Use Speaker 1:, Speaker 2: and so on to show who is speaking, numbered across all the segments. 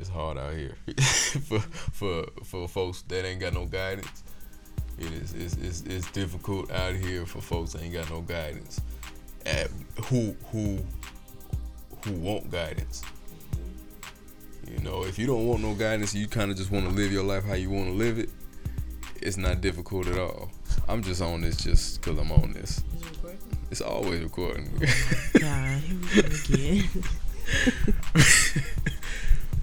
Speaker 1: it's hard out here for for for folks that ain't got no guidance. It is it's, it's, it's difficult out here for folks that ain't got no guidance. At who who who want guidance. You know, if you don't want no guidance, you kind of just want to live your life how you want to live it. It's not difficult at all. I'm just on this just because I'm on this. It's always recording.
Speaker 2: Oh God, here we go again.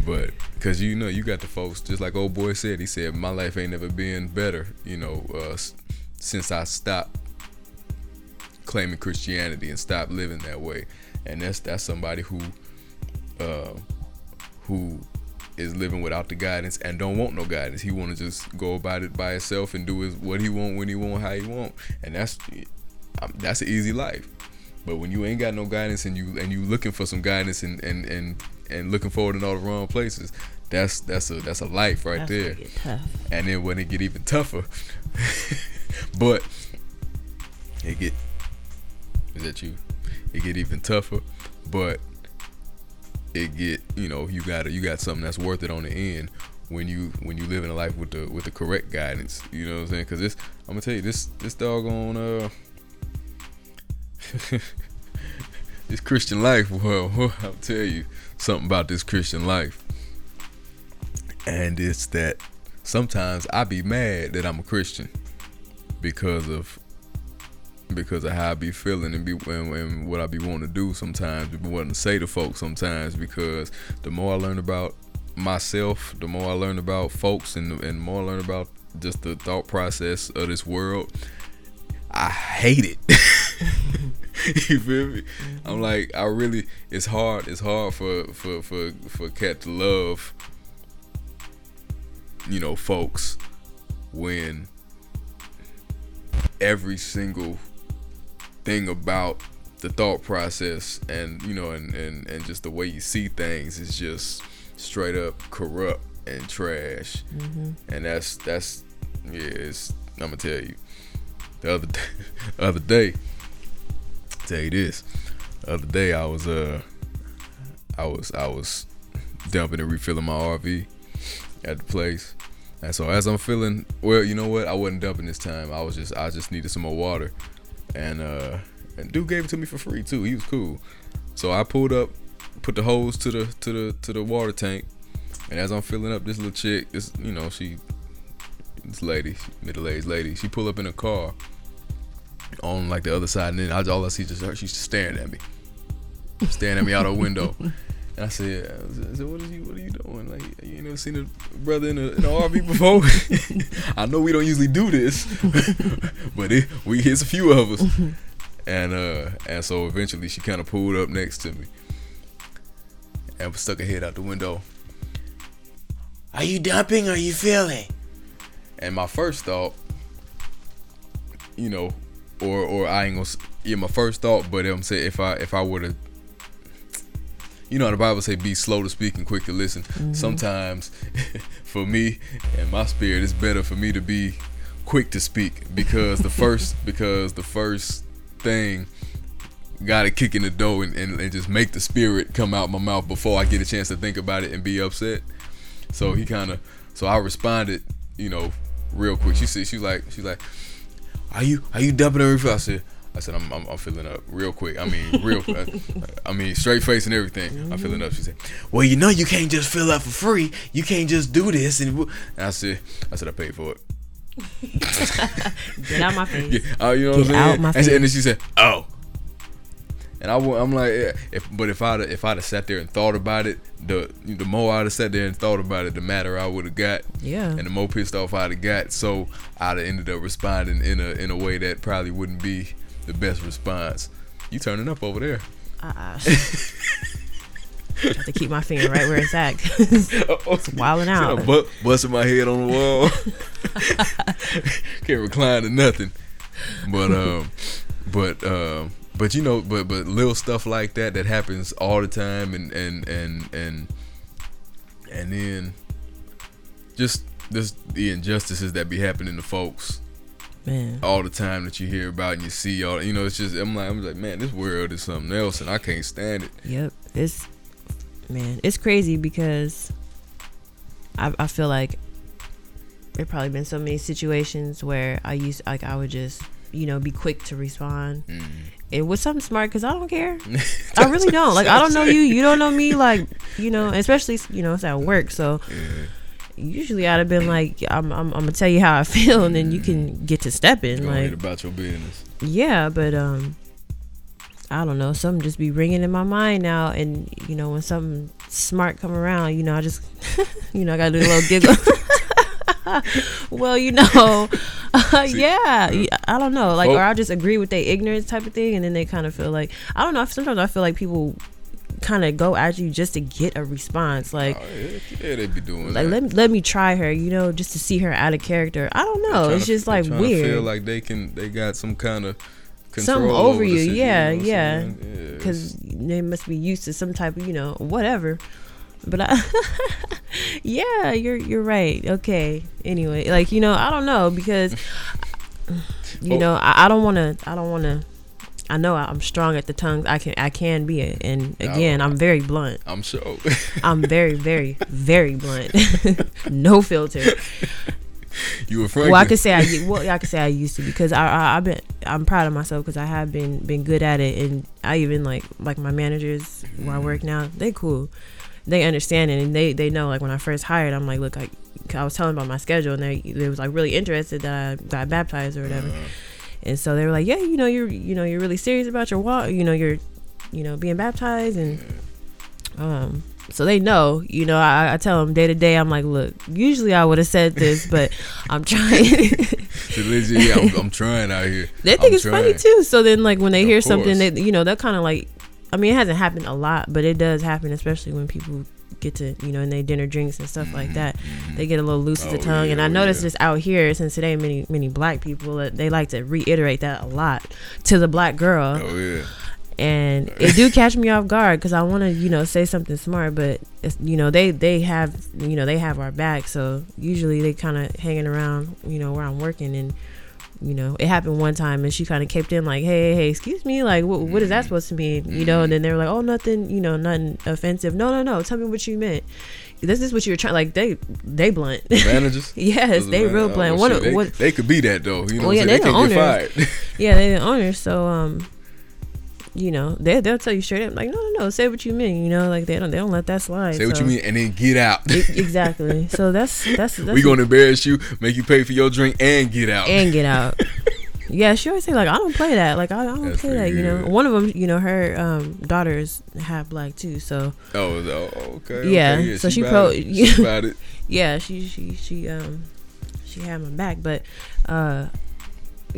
Speaker 1: but because you know you got the folks just like old boy said he said my life ain't never been better you know uh, since i stopped claiming christianity and stopped living that way. And that's that's somebody who uh, who is living without the guidance and don't want no guidance. He want to just go about it by himself and do his, what he want when he want how he want. And that's um, that's an easy life. But when you ain't got no guidance and you and you looking for some guidance and and and, and looking forward in all the wrong places, that's that's a that's a life right
Speaker 2: That's
Speaker 1: there. And then when it get even tougher, but it get is that you? It get even tougher, but it get you know you got you got something that's worth it on the end when you when you live in a life with the with the correct guidance. You know what I'm saying? Because this I'm gonna tell you this this doggone uh this Christian life, well, I'll tell you something about this Christian life. And it's that sometimes I be mad that I'm a Christian because of because of how I be feeling and be and, and what I be wanting to do sometimes, be wanting to say to folks sometimes because the more I learn about myself, the more I learn about folks and and the more I learn about just the thought process of this world, I hate it. you feel me? I'm like, I really, it's hard. It's hard for for for for cat to love, you know, folks when every single thing about the thought process and you know and and and just the way you see things is just straight up corrupt and trash mm-hmm. and that's that's yeah it's i'm gonna tell you the other day, the other day tell you this. The other day i was uh i was i was dumping and refilling my rv at the place. And so as i'm feeling well you know what? I wasn't dumping this time. I was just i just needed some more water. And uh and dude gave it to me for free too. He was cool. So i pulled up put the hose to the to the to the water tank. And as i'm filling up this little chick this you know she this lady middle-aged lady she pull up in a car on like the other side and then I, all i see is just her she's just staring at me staring at me out her window and I said, I said, what are you, what are you doing? Like, you ain't never seen a brother in, a, in an RV before? I know we don't usually do this, but it, we here's a few of us. And uh, and so eventually she kind of pulled up next to me and stuck her head out the window. Are you dumping or are you feeling? And my first thought, you know, or or I ain't gonna, yeah, my first thought, but I'm saying if I if I were to you know the Bible say be slow to speak and quick to listen. Mm-hmm. Sometimes for me and my spirit, it's better for me to be quick to speak because the first because the first thing gotta kick in the door and, and, and just make the spirit come out my mouth before I get a chance to think about it and be upset. So he kinda so I responded, you know, real quick. She said she's like she's like, Are you are you dumping refill? I said I said I'm, I'm, I'm filling up real quick. I mean, real. I mean, straight face and everything. I'm filling up. She said, "Well, you know, you can't just fill up for free. You can't just do this." And, and I said, "I said I paid for it."
Speaker 2: Get out my face.
Speaker 1: Yeah, uh, you know what I'm saying?
Speaker 2: out my
Speaker 1: and, and then she said, "Oh." And I, I'm like, yeah, if but if I'd if I'd have sat there and thought about it, the the more I'd have sat there and thought about it, the madder I would have got,
Speaker 2: Yeah.
Speaker 1: and the more pissed off I'd have got. So I'd have ended up responding in a in a way that probably wouldn't be the best response. You turning up over there?
Speaker 2: Uh-uh. have to keep my finger right where it's at. 'cause it's wilding out.
Speaker 1: I'm bu- busting my head on the wall. Can't recline to nothing. But um, but um, but you know, but but little stuff like that that happens all the time, and and and and and then just this the injustices that be happening to folks
Speaker 2: Man.
Speaker 1: all the time that you hear about and you see all. You know, it's just I'm like I'm like man, this world is something else, and I can't stand it.
Speaker 2: Yep. It's man, it's crazy because I, I feel like there probably been so many situations where I used like I would just you know be quick to respond.
Speaker 1: Mm.
Speaker 2: It was something smart because I don't care. I really don't. Like I don't know you. You don't know me. Like you know, especially you know it's at work. So
Speaker 1: Yeah.
Speaker 2: usually I'd have been like, I'm, I'm, I'm gonna tell you how I feel, and then you can get to stepping. Like
Speaker 1: about your business.
Speaker 2: yeah, but um, I don't know. Something just be ringing in my mind now, and you know when something smart come around, you know I just, you know I gotta do a little giggle. well, you know, uh, yeah, I don't know, like,
Speaker 1: Oh.
Speaker 2: or I'll just agree with their ignorance type of thing, and then they kind of feel like I don't know. Sometimes I feel like people kind of go at you just to get a response, like.
Speaker 1: oh, yeah, they be doing
Speaker 2: Like
Speaker 1: that.
Speaker 2: let me let me try her, you know, just to see her out of character. I don't know. It's
Speaker 1: to-
Speaker 2: just like weird.
Speaker 1: Feel like they can, they got some kind of
Speaker 2: Something
Speaker 1: control
Speaker 2: over you, yeah, yeah.
Speaker 1: saying? Yeah,
Speaker 2: because they must be used to some type of you know whatever but I, yeah you're you're right. Okay. Anyway like you know i don't know because you
Speaker 1: Oh.
Speaker 2: know i, I don't want to i don't want to i know i'm strong at the tongue i can i can be it. And again i'm very blunt.
Speaker 1: I'm sure.
Speaker 2: i'm very very very blunt. No filter.
Speaker 1: You were
Speaker 2: well, I could say I well, I could say I used to because I, I I've been I'm proud of myself because I have been been good at it. And I even like like my managers where I work mm. now they cool they understand it and they they know like when I first hired I'm like look I I was telling about my schedule and they they was like really interested that I got baptized or whatever.
Speaker 1: Uh,
Speaker 2: and so they were like yeah you know you're you know you're really serious about your walk you know you're you know being baptized and um so they know you know I, I tell them day to day i'm like look usually i would have said this but i'm trying.
Speaker 1: Legit, yeah, I'm, I'm trying out here.
Speaker 2: they think
Speaker 1: I'm
Speaker 2: it's funny too. So then like when they
Speaker 1: Of
Speaker 2: hear something
Speaker 1: course.
Speaker 2: they you know they're kind of like i mean it hasn't happened a lot but it does happen especially when people get to you know in their dinner drinks and stuff like that mm-hmm. they get a little loose with the
Speaker 1: Oh,
Speaker 2: tongue and i
Speaker 1: oh,
Speaker 2: noticed
Speaker 1: yeah.
Speaker 2: this out here since today many many black people that they like to reiterate that a lot to the black girl
Speaker 1: Oh yeah.
Speaker 2: and it do catch me off guard because I want to, you know, say something smart, but it's, you know, they they have, you know, they have our back. So usually they kind of hanging around, you know, where I'm working, and you know, it happened one time, and she kind of kept in like, hey, hey, excuse me, like, what, what is that supposed to mean, you know? And then they were like, oh, nothing, you know, nothing offensive. No, no, no, tell me what you meant. This is what you were trying. Like they they blunt.
Speaker 1: Managers.
Speaker 2: yes, they
Speaker 1: are
Speaker 2: real blunt.
Speaker 1: oh,
Speaker 2: What,
Speaker 1: they,
Speaker 2: what
Speaker 1: they could be that though. You know,
Speaker 2: Well,
Speaker 1: what
Speaker 2: yeah, they
Speaker 1: they
Speaker 2: the
Speaker 1: can
Speaker 2: owners.
Speaker 1: get fired.
Speaker 2: yeah, they the owners. So um, you know, they they'll tell you straight up like, no, no, no, say what you mean. You know, like they don't they don't let that slide.
Speaker 1: Say what you mean, and then get out.
Speaker 2: Exactly. So that's that's that's
Speaker 1: we gonna embarrass you, make you pay for your drink, and get out.
Speaker 2: and get out. Yeah, she always say like I don't play that. Like I, I don't
Speaker 1: That's
Speaker 2: play that. You know,
Speaker 1: good.
Speaker 2: one of them, you know, her um daughters half black too. So
Speaker 1: oh, oh, okay.
Speaker 2: Yeah,
Speaker 1: okay,
Speaker 2: so she
Speaker 1: about
Speaker 2: pro-
Speaker 1: it. She about it.
Speaker 2: yeah, she she she um she had my back. But uh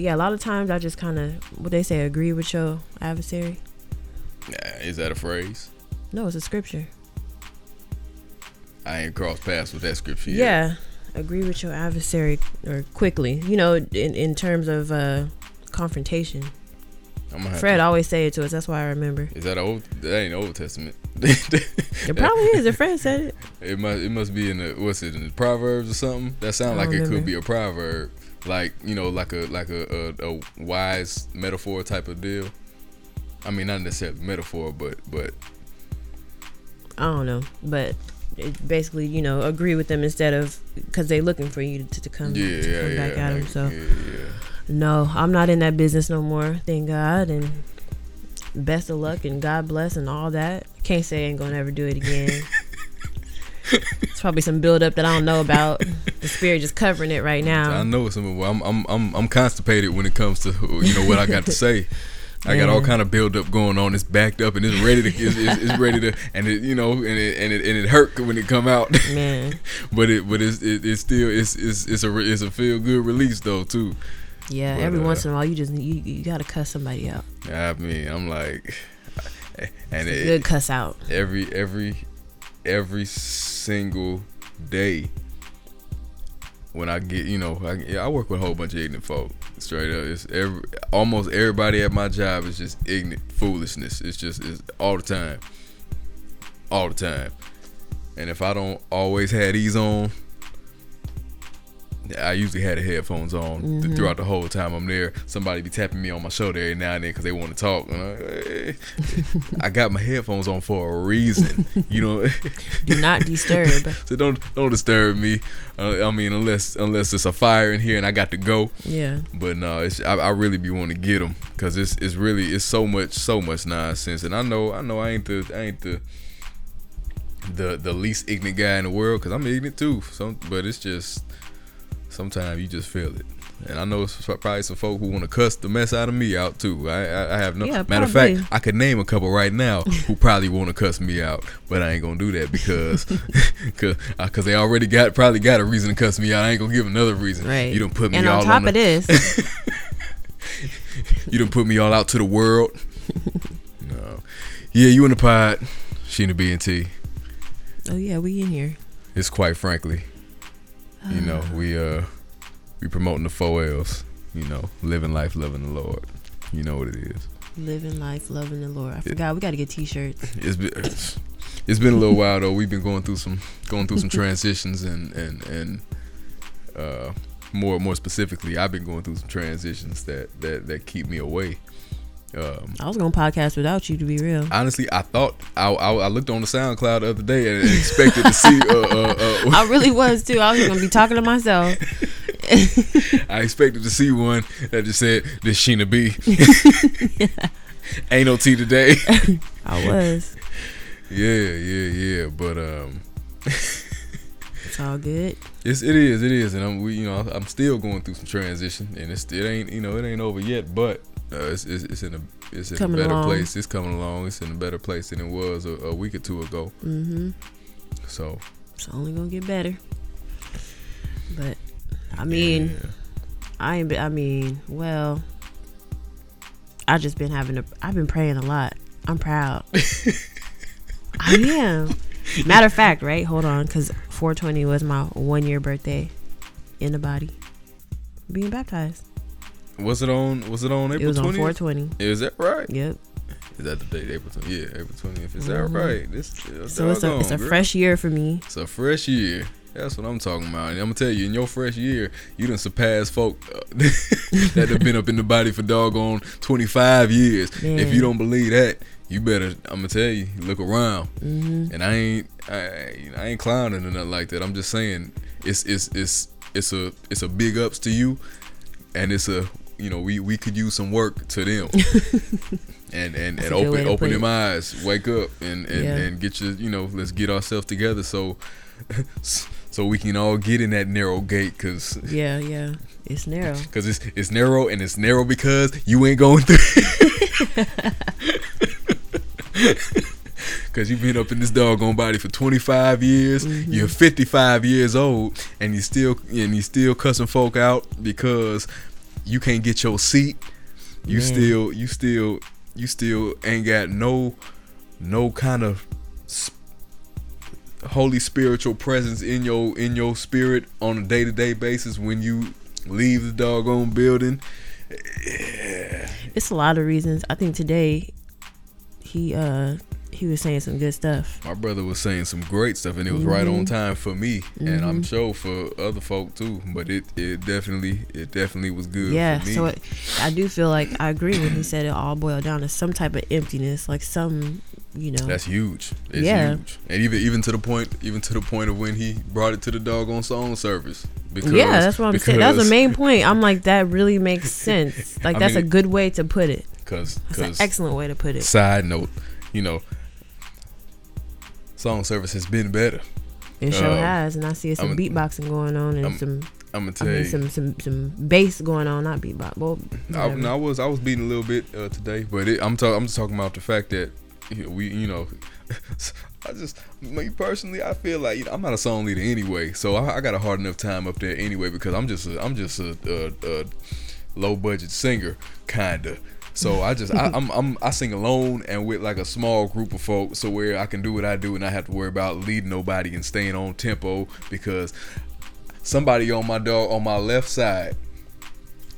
Speaker 2: yeah, a lot of times I just kind of what they say agree with your adversary.
Speaker 1: Nah, is that a phrase?
Speaker 2: No, it's a scripture.
Speaker 1: I ain't crossed paths with that scripture. yet.
Speaker 2: Yeah, agree with your adversary or quickly. You know, in in terms of uh confrontation.
Speaker 1: I'm gonna have
Speaker 2: Fred
Speaker 1: to-
Speaker 2: always say it to us. That's why I remember.
Speaker 1: Is that old? That ain't Old Testament.
Speaker 2: It probably is. If Fred said it.
Speaker 1: It must. It must be in the what's it in the Proverbs or something. That sounds like
Speaker 2: don't
Speaker 1: it could be a proverb, like you know, like a like a, a, a wise metaphor type of deal. I mean, not necessarily metaphor, but but
Speaker 2: I don't know, but it basically, you know, agree with them instead of because they're looking for you to, to come
Speaker 1: yeah,
Speaker 2: to come
Speaker 1: yeah.
Speaker 2: back at them. So
Speaker 1: yeah, yeah.
Speaker 2: no, I'm not in that business no more. Thank God, and best of luck and God bless and all that. Can't say I ain't gonna ever do it again. it's probably some buildup that I don't know about. The spirit just covering it right now.
Speaker 1: I
Speaker 2: now.
Speaker 1: know some. Well, I'm I'm I'm I'm constipated when it comes to you know what I got to say. I got all kind of build up going on. It's backed up and it's ready to. It's, it's, it's ready to, and it you know, and it and it, and it hurt when it come out.
Speaker 2: Man,
Speaker 1: but it but it's it, it's still it's it's it's a it's a feel good release though too.
Speaker 2: yeah.
Speaker 1: But,
Speaker 2: every
Speaker 1: uh,
Speaker 2: once in a while, you just you you gotta cuss somebody out.
Speaker 1: I mean, I'm like, and
Speaker 2: It's a
Speaker 1: it,
Speaker 2: good cuss out.
Speaker 1: every every every single day when I get you know I, I work with a whole bunch of ignorant folk straight up. It's every almost everybody at my job is just ignorant foolishness. It's just it's all the time. All the time. And if I don't always have these on I usually had the headphones on
Speaker 2: Mm-hmm.
Speaker 1: throughout the whole time I'm there. Somebody be tapping me on my shoulder every now and then because they want to talk. And I, I got my headphones on for a reason, you know.
Speaker 2: Do not disturb.
Speaker 1: so don't don't disturb me. Uh, I mean, unless unless it's a fire in here and I got to go.
Speaker 2: Yeah.
Speaker 1: But no, it's I, I really be wanting to get them because it's it's really it's so much so much nonsense. And I know I know I ain't the I ain't the the the least ignorant guy in the world because I'm ignorant too. Some but it's just sometimes you just feel it. And I know it's probably some folk who want to cuss the mess out of me out too. I I, I have no
Speaker 2: Yeah,
Speaker 1: matter of fact, I could name a couple right now who probably want to cuss me out, but I ain't gonna do that because cause, uh, 'cause they already got probably got a reason to cuss me out. I ain't gonna give another reason.
Speaker 2: Right.
Speaker 1: You don't put me
Speaker 2: and
Speaker 1: all
Speaker 2: on top
Speaker 1: on the,
Speaker 2: of this,
Speaker 1: you don't put me all out to the world. no. Yeah, you in the pod. Shina B and T.
Speaker 2: oh yeah, we in here.
Speaker 1: It's quite frankly, you know, we uh we promoting the four L's. You know, living life, loving the Lord. You know what it is.
Speaker 2: Living life, loving the Lord. I forgot we got to get T-shirts.
Speaker 1: It's been it's been a little while though. We've been going through some going through some transitions and and and uh more more specifically, I've been going through some transitions that that that keep me away. Um,
Speaker 2: I was gonna podcast without you, to be real.
Speaker 1: honestly, I thought I, I, I looked on the SoundCloud the other day and expected to see. Uh, uh, uh,
Speaker 2: I really was too. I was gonna be talking to myself.
Speaker 1: I expected to see one that just said "This Shina B." Ain't no T today.
Speaker 2: I was.
Speaker 1: yeah, yeah, yeah. But um,
Speaker 2: It's all good.
Speaker 1: it's it is it is, and I'm we you know I'm still going through some transition, and it's it ain't you know it ain't over yet, but uh, it's, it's it's in a it's in
Speaker 2: Coming
Speaker 1: a better
Speaker 2: along.
Speaker 1: place. It's coming along. It's in a better place than it was a, a week or two ago.
Speaker 2: Mm-hmm.
Speaker 1: So
Speaker 2: It's only gonna get better. But I mean,
Speaker 1: yeah.
Speaker 2: I ain't. I mean, well, I just been having a. I've been praying a lot. I'm proud. I am. Matter of fact, right? Hold on, because 420 was my one year birthday in the body, being baptized.
Speaker 1: Was it on was it on April
Speaker 2: it was on
Speaker 1: 20th?
Speaker 2: 420.
Speaker 1: Is that right?
Speaker 2: Yep.
Speaker 1: Is that the date? April 20th? Yeah, April 20th. Is that
Speaker 2: Mhm.
Speaker 1: right? This,
Speaker 2: So it's a it's a
Speaker 1: girl.
Speaker 2: fresh year for me.
Speaker 1: It's a fresh year. That's what I'm talking about. And I'm gonna tell you, in your fresh year, you done surpassed folk uh, that have been up in the body for doggone 25 years. If you don't believe that, you better. I'm gonna tell you, look around.
Speaker 2: hmm
Speaker 1: And I ain't, I, you know, I ain't clowning or nothing like that. I'm just saying, it's it's it's it's a it's a big ups to you, and it's a you know we we could use some work to them. and and, and
Speaker 2: a good way
Speaker 1: open open them eyes, wake up, and and,
Speaker 2: Yeah.
Speaker 1: and get your you know let's get ourselves together so so we can all get in that narrow gate because
Speaker 2: Yeah, yeah. It's narrow.
Speaker 1: because it's it's narrow and it's narrow because you ain't going through. Cause you've been up in this doggone body for 25 years.
Speaker 2: Mm-hmm.
Speaker 1: You're 55 years old, and you still and you still cussing folk out because you can't get your seat. You
Speaker 2: Man.
Speaker 1: still you still you still ain't got no no kind of s- holy spiritual presence in your in your spirit on a day to day basis when you leave the doggone building. Yeah.
Speaker 2: It's a lot of reasons. I think today he uh he was saying some good stuff.
Speaker 1: My brother was saying some great stuff, and it was right on
Speaker 2: Mhm.
Speaker 1: time for me, and I'm
Speaker 2: Mhm.
Speaker 1: sure for other folk too. But it it definitely it definitely was good.
Speaker 2: yeah,
Speaker 1: for me.
Speaker 2: so it, I do feel like I agree when he said it all boiled down to some type of emptiness, like some, you know.
Speaker 1: That's huge. It's
Speaker 2: Yeah.
Speaker 1: huge. And even even to the point even to the point of when he brought it to the doggone song service. Because
Speaker 2: yeah, that's what I'm saying. That's the main point. I'm like that really makes sense. Like
Speaker 1: I
Speaker 2: that's
Speaker 1: mean,
Speaker 2: a good way to put it.
Speaker 1: Cause, cause
Speaker 2: excellent way to put it.
Speaker 1: side note, you know, song service has been better.
Speaker 2: It sure
Speaker 1: um,
Speaker 2: has, and I see some
Speaker 1: I'm-
Speaker 2: beatboxing going on and
Speaker 1: I'm-
Speaker 2: some,
Speaker 1: I'm gonna
Speaker 2: I
Speaker 1: tell
Speaker 2: mean,
Speaker 1: you.
Speaker 2: some some some bass going on, not beatbox. Well,
Speaker 1: I, no, I was I was beating a little bit uh, today, but it, I'm talking I'm just talking about the fact that you know, we you know I just me personally I feel like you know, I'm not a song leader anyway, so I, I got a hard enough time up there anyway because I'm just a, I'm just a, a, a low budget singer kinda. So I just I, I'm, I'm I sing alone and with like a small group of folks, so where I can do what I do and I have to worry about leading nobody and staying on tempo because somebody on my dog on my left side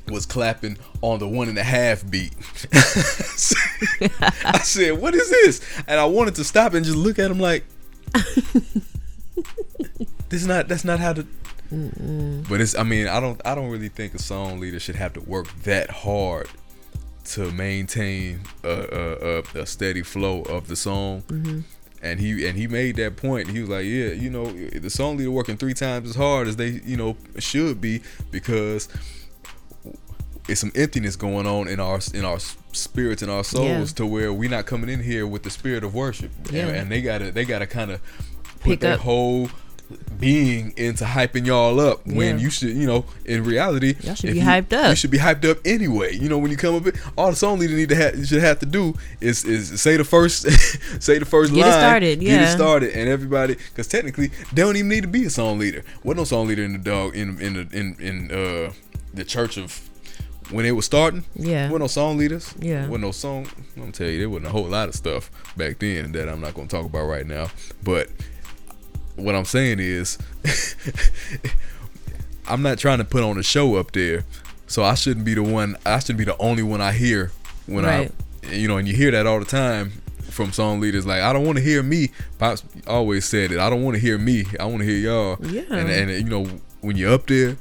Speaker 1: was clapping on the one and a half beat. I said, "What is this?" And I wanted to stop and just look at him like, "This is not that's not how the
Speaker 2: Mm-mm.
Speaker 1: But it's I mean I don't I don't really think a song leader should have to work that hard to maintain a, a, a, a steady flow of the song.
Speaker 2: Mm-hmm.
Speaker 1: And he and he made that point. He was like, yeah, you know, the song leader working three times as hard as they you know should be because it's some emptiness going on in our in our spirits and our souls
Speaker 2: Yeah.
Speaker 1: to where we're not coming in here with the spirit of worship.
Speaker 2: Yeah.
Speaker 1: And, and they gotta they gotta kind of put
Speaker 2: Pick
Speaker 1: their
Speaker 2: up.
Speaker 1: whole being into hyping y'all up when
Speaker 2: Yeah.
Speaker 1: you should you know in reality
Speaker 2: Y'all should be
Speaker 1: you-
Speaker 2: hyped up.
Speaker 1: you should be hyped up anyway you know when you come up all the song leader need to have you should have to do is is say the first say the first
Speaker 2: Get it
Speaker 1: line
Speaker 2: started,
Speaker 1: get it started and everybody because technically they don't even need to be a song leader what no song leader in the dog in in the in in uh the church of when it was starting
Speaker 2: Yeah.
Speaker 1: Wasn't no song leaders.
Speaker 2: Yeah.
Speaker 1: Wasn't no song. I'm gonna tell you, there wasn't a whole lot of stuff back then that I'm not gonna talk about right now. But what I'm saying is, I'm not trying to put on a show up there, so I shouldn't be the one. I shouldn't be the only one I hear when
Speaker 2: Right.
Speaker 1: I, you know, and you hear that all the time from song leaders. Like, I don't want to hear me. Pops always said it. I don't want to hear me. I want to hear y'all.
Speaker 2: Yeah.
Speaker 1: And and you know, when you're up there,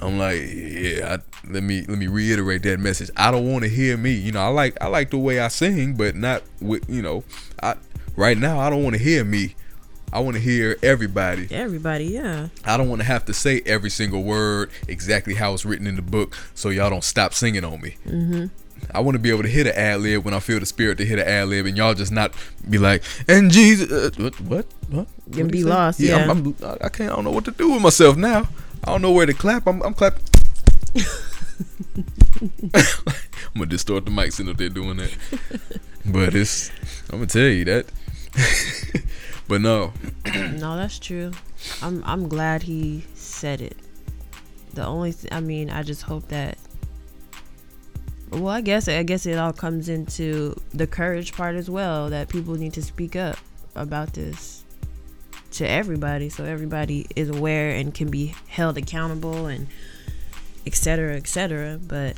Speaker 1: I'm like, yeah. I, let me let me reiterate that message. I don't want to hear me. You know, I like I like the way I sing, but not with you know. I right now I don't want to hear me. I want to hear everybody.
Speaker 2: Everybody, yeah.
Speaker 1: I don't want to have to say every single word exactly how it's written in the book, so y'all don't stop singing on me. Mm-hmm. I want to be able to hit an ad lib when I feel the spirit to hit an ad lib, and y'all just not be like, "And Jesus, uh, what, what, what?" What'd
Speaker 2: be lost,
Speaker 1: I'm,
Speaker 2: yeah.
Speaker 1: I'm, I can't. I don't know what to do with myself now. I don't know where to clap. I'm, I'm clapping. I'm gonna distort the mic sitting up there doing that. But it's, I'm gonna tell you that. but no,
Speaker 2: No, that's true. I'm I'm glad he said it. The only th- I mean, I just hope that well, I guess I guess it all comes into the courage part as well that people need to speak up about this to everybody so everybody is aware and can be held accountable and etc cetera, et cetera. But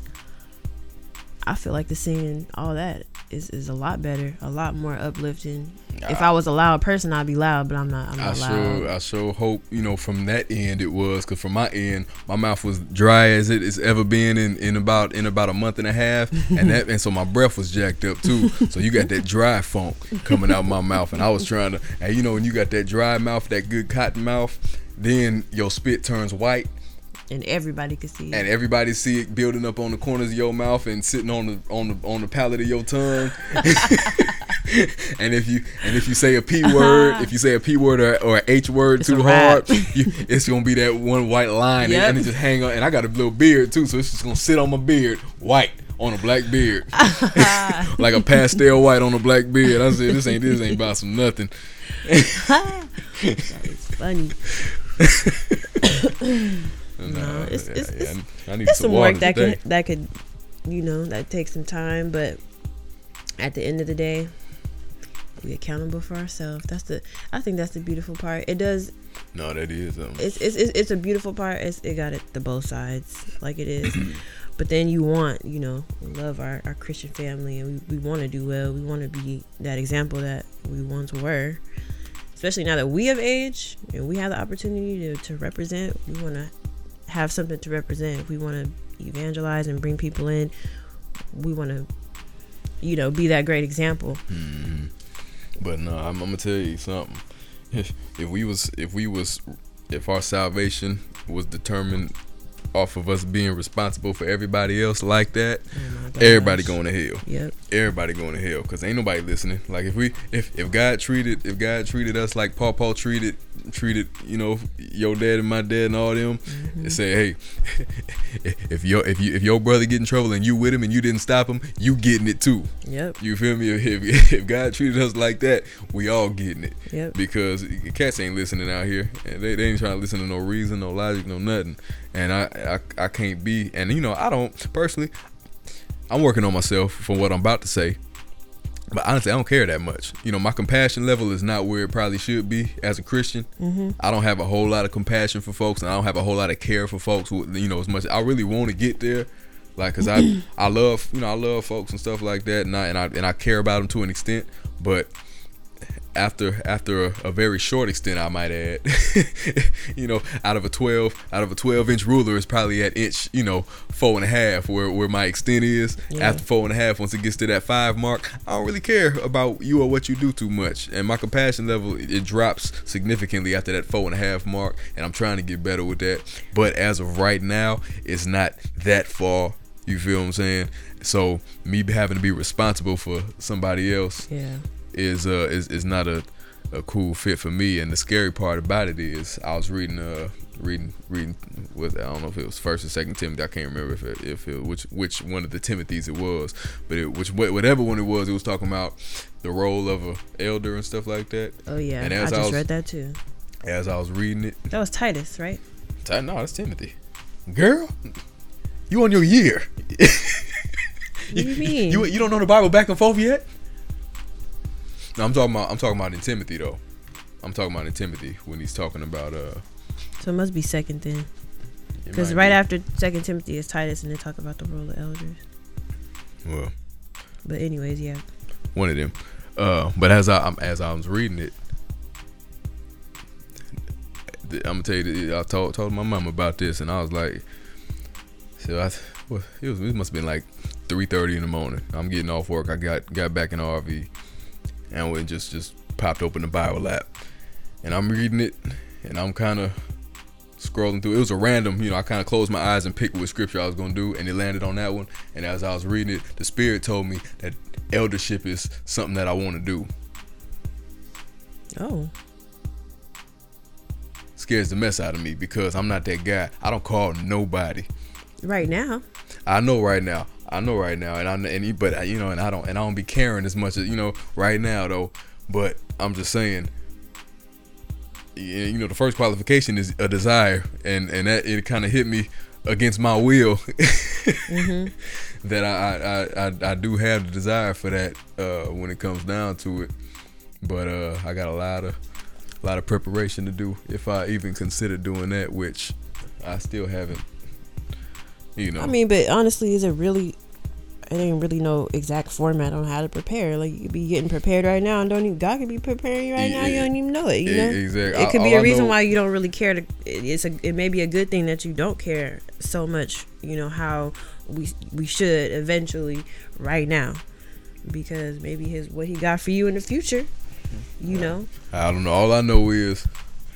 Speaker 2: I feel like the singing, all that is, is a lot better, a lot more uplifting. If I was a loud person, I'd be loud, but I'm not. I'm
Speaker 1: I
Speaker 2: not loud.
Speaker 1: sure, I sure hope you know from that end it was, cause from my end, my mouth was dry as it has ever been in, in about in about a month and a half, and that and so my breath was jacked up too. So you got that dry funk coming out my mouth, and I was trying to, and you know when you got that dry mouth, that good cotton mouth, then your spit turns white,
Speaker 2: and everybody could see it.
Speaker 1: and everybody see it building up on the corners of your mouth and sitting on the on the on the palate of your tongue. and if you and if you say a p word, uh-huh. if you say a p word or, or a h word
Speaker 2: It's
Speaker 1: too hard, you, it's gonna be that one white line, and-
Speaker 2: Yep.
Speaker 1: and, it just hang on. And I got a little beard too, so it's just gonna sit on my beard, white on a black beard, like a pastel white on a black beard. I said, this ain't this ain't about some nothing.
Speaker 2: it's funny.
Speaker 1: No,
Speaker 2: it's- it's- it's-
Speaker 1: I need some
Speaker 2: some work that
Speaker 1: today.
Speaker 2: could that could, you know, that takes some time. But at the end of the day, we accountable for ourselves. That's the. I think that's the beautiful part. It does.
Speaker 1: No, that is um,
Speaker 2: It's it's it's, it's a beautiful part. It's, it got it the both sides like it is. but then you want you know we love our, our Christian family and we, we want to do well. We want to be that example that we once were. Especially now that we have age and we have the opportunity to, to represent, we want to have something to represent. If we want to evangelize and bring people in, we want to, you know, be that great example.
Speaker 1: Mhm. But no, I'm, I'm gonna tell you something. If if we was if we was if our salvation was determined off of us being responsible for everybody else like that,
Speaker 2: Oh
Speaker 1: everybody going to hell.
Speaker 2: Yep.
Speaker 1: Everybody going to hell because ain't nobody listening. Like if we if if God treated if God treated us like Paul Paul treated treated you know your dad and my dad and all them and mm-hmm. say hey if your if you if your brother get in trouble and you with him and you didn't stop him you getting it too
Speaker 2: Yep.
Speaker 1: you feel me? If, if God treated us like that, we all getting it.
Speaker 2: Yep.
Speaker 1: Because cats ain't listening out here. And they, they ain't trying to listen to no reason, no logic, no nothing. And I, I I can't be. And you know, I don't personally. I'm working on myself for what I'm about to say. But honestly, I don't care that much. You know, my compassion level is not where it probably should be as a Christian.
Speaker 2: Mm-hmm.
Speaker 1: I don't have a whole lot of compassion for folks, and I don't have a whole lot of care for folks. Who, you know, as much I really want to get there, like, cause I I love you know I love folks and stuff like that, and I and I and I care about them to an extent. But after after a, a, very short extent, I might add, you know, out of a twelve out of a twelve inch ruler is probably at inch, you know, four and a half where where my extent is. Yeah. After four and a half, once it gets to that five mark, I don't really care about you or what you do too much, and my compassion level it drops significantly after that four and a half mark, and I'm trying to get better with that. But as of right now, it's not that far. You feel what I'm saying? So me having to be responsible for somebody else,
Speaker 2: yeah
Speaker 1: is uh is, is not a, a cool fit for me. And the scary part about it is I was reading uh reading reading with I don't know if it was first or second Timothy. I can't remember if it, if it which which one of the Timothys it was, but it which whatever one it was, it was talking about the role of a elder and stuff like that.
Speaker 2: Oh yeah, and as I just I was, read that too.
Speaker 1: As I was reading it,
Speaker 2: that was Titus, right?
Speaker 1: No, that's Timothy. Girl, you on your year?
Speaker 2: what do you mean?
Speaker 1: You you don't know the Bible back and forth yet? No, I'm talking about I'm talking about in Timothy though. I'm talking about in Timothy when he's talking about uh.
Speaker 2: So it must be second then, because right be. after Second Timothy is Titus, and they talk about the role of elders.
Speaker 1: Well.
Speaker 2: But anyways, yeah.
Speaker 1: One of them, uh, but as I as I was reading it, I'm gonna tell you, I told told my mom about this, and I was like, so I, well, it was it must have been like 3:30 in the morning. I'm getting off work. I got got back in the RV and we just just popped open the Bible app, and I'm reading it, and I'm kind of scrolling through. It was a random, you know, I kind of closed my eyes and picked what scripture I was gonna do, and it landed on that one. And as I was reading it, the Spirit told me that eldership is something that I want to do.
Speaker 2: Oh.
Speaker 1: Scares the mess out of me because I'm not that guy. I don't call nobody.
Speaker 2: Right now.
Speaker 1: I know right now. I know right now, and I and but you know, and I don't and I don't be caring as much as you know right now though. But I'm just saying, you know, the first qualification is a desire, and and that it kind of hit me against my will mm-hmm. that I, I, I I do have the desire for that uh, when it comes down to it. But uh, I got a lot of a lot of preparation to do if I even consider doing that, which I still haven't you know. I
Speaker 2: mean, but honestly, is it really? It ain't really no exact format on how to prepare. Like you be getting prepared right now, and don't even God could be preparing you right yeah, now. You don't even know it. You know,
Speaker 1: exactly.
Speaker 2: It could be a reason why you don't really care. To it's a it may be a good thing that you don't care so much. You know how we we should eventually right now, because maybe his what he got for you in the future. You know.
Speaker 1: I don't know. All I know is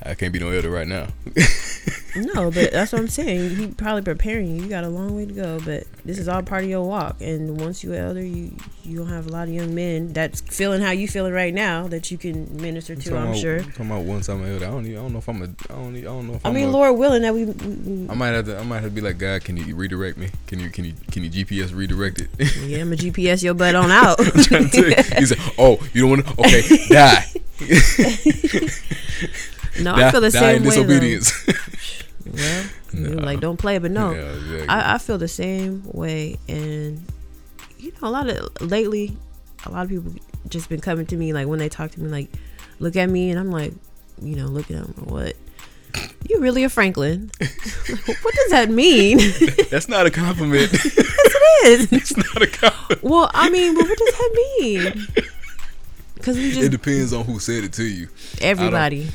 Speaker 1: I can't be no elder right now.
Speaker 2: no, but that's what I'm saying. He probably preparing you. You got a long way to go, but this is all part of your walk. And once you're elder, you you don't have a lot of young men that's feeling how you feeling right now that you can minister to. I'm,
Speaker 1: I'm
Speaker 2: sure.
Speaker 1: Talking about once I'm elder, I don't. Even, I don't know if I'm a. I don't. I don't know if I
Speaker 2: I'm mean, a, Lord willing that we,
Speaker 1: we, I might have to. I might have to be like God. Can you redirect me? Can you? Can you? Can you GPS redirect it?
Speaker 2: yeah, I'm a GPS your butt on out.
Speaker 1: I'm trying to tell you. He said, "Oh, you don't want to? Okay, die."
Speaker 2: No, die, I feel the same way. Disobedience. well, no. like don't play, but no, yeah, exactly. I, I feel the same way, and you know, a lot of lately, a lot of people just been coming to me like when they talk to me, like, look at me, and I'm like, you know, look at them, what? You really a Franklin? what does that mean?
Speaker 1: That's not a compliment.
Speaker 2: yes, it is.
Speaker 1: It's not a compliment.
Speaker 2: Well, I mean, but what does that mean?
Speaker 1: Because we just. It depends on who said it to you.
Speaker 2: Everybody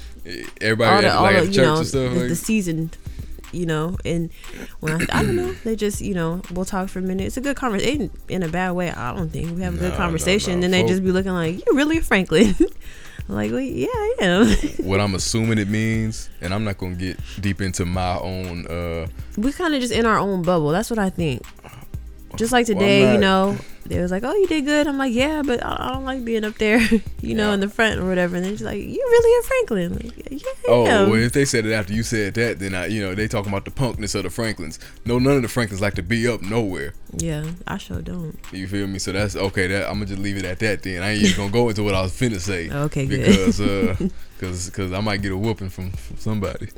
Speaker 1: everybody all the, all like the, you know,
Speaker 2: the, like. the seasoned you know and when I, I don't know they just you know we'll talk for a minute it's a good conversation in a bad way i don't think we have a good conversation no, no. then they just be looking like you really franklin like well, yeah i am
Speaker 1: what i'm assuming it means and i'm not gonna get deep into my own uh
Speaker 2: we kind of just in our own bubble that's what i think just like today, well, you know, they was like, "Oh, you did good." I'm like, "Yeah, but I don't like being up there, you know, in the front or whatever." And they're just like, "You really a Franklin?" Like, yeah.
Speaker 1: Oh, well, if they said it after you said that, then I, you know, they talking about the punkness of the Franklins. No, none of the Franklins like to be up nowhere.
Speaker 2: Yeah, I sure don't.
Speaker 1: You feel me? So that's okay. That I'm gonna just leave it at that. Then I ain't even gonna go into what I was finna say.
Speaker 2: Okay,
Speaker 1: because uh, because because I might get a whooping from, from somebody.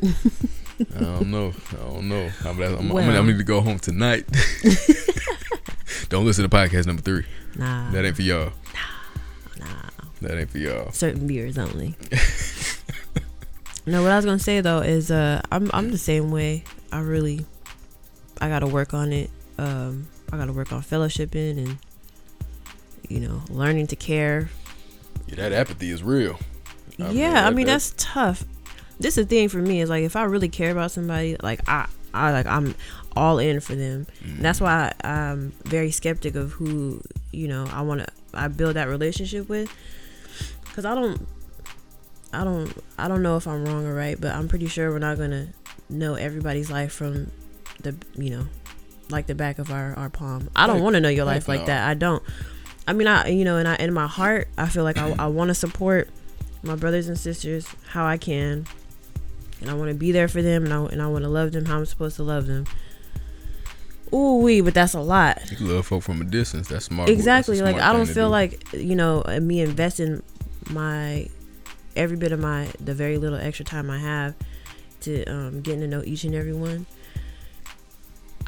Speaker 1: I don't know. I don't know. I'm, I'm, well, I'm, I'm, need to go home tonight. don't listen to podcast number three.
Speaker 2: Nah.
Speaker 1: That ain't for y'all.
Speaker 2: Nah. Nah.
Speaker 1: That ain't for y'all.
Speaker 2: Certain beers only. no, what I was gonna say though is uh I'm I'm the same way. I really I gotta work on it. Um I gotta work on fellowshipping and you know, learning to care.
Speaker 1: Yeah, that apathy is real.
Speaker 2: I yeah, mean, I mean that's tough. This is the thing for me is like if I really care about somebody, like I, I like I'm all in for them. Mm. that's why I, I'm very skeptic of who you know I want to I build that relationship with, because I don't, I don't, I don't know if I'm wrong or right, but I'm pretty sure we're not gonna know everybody's life from the you know like the back of our, our palm. I don't want to know your life like that. I don't. I mean, I you know, and I in my heart, I feel like I, I want to support my brothers and sisters how I can, and I want to be there for them, and I and I want to love them how I'm supposed to love them. Ooh wee, but that's a lot.
Speaker 1: You love folk from a distance. That's smart.
Speaker 2: Exactly. That's like I don't feel do. like you know me investing my every bit of my the very little extra time I have to um, getting to know each and every one.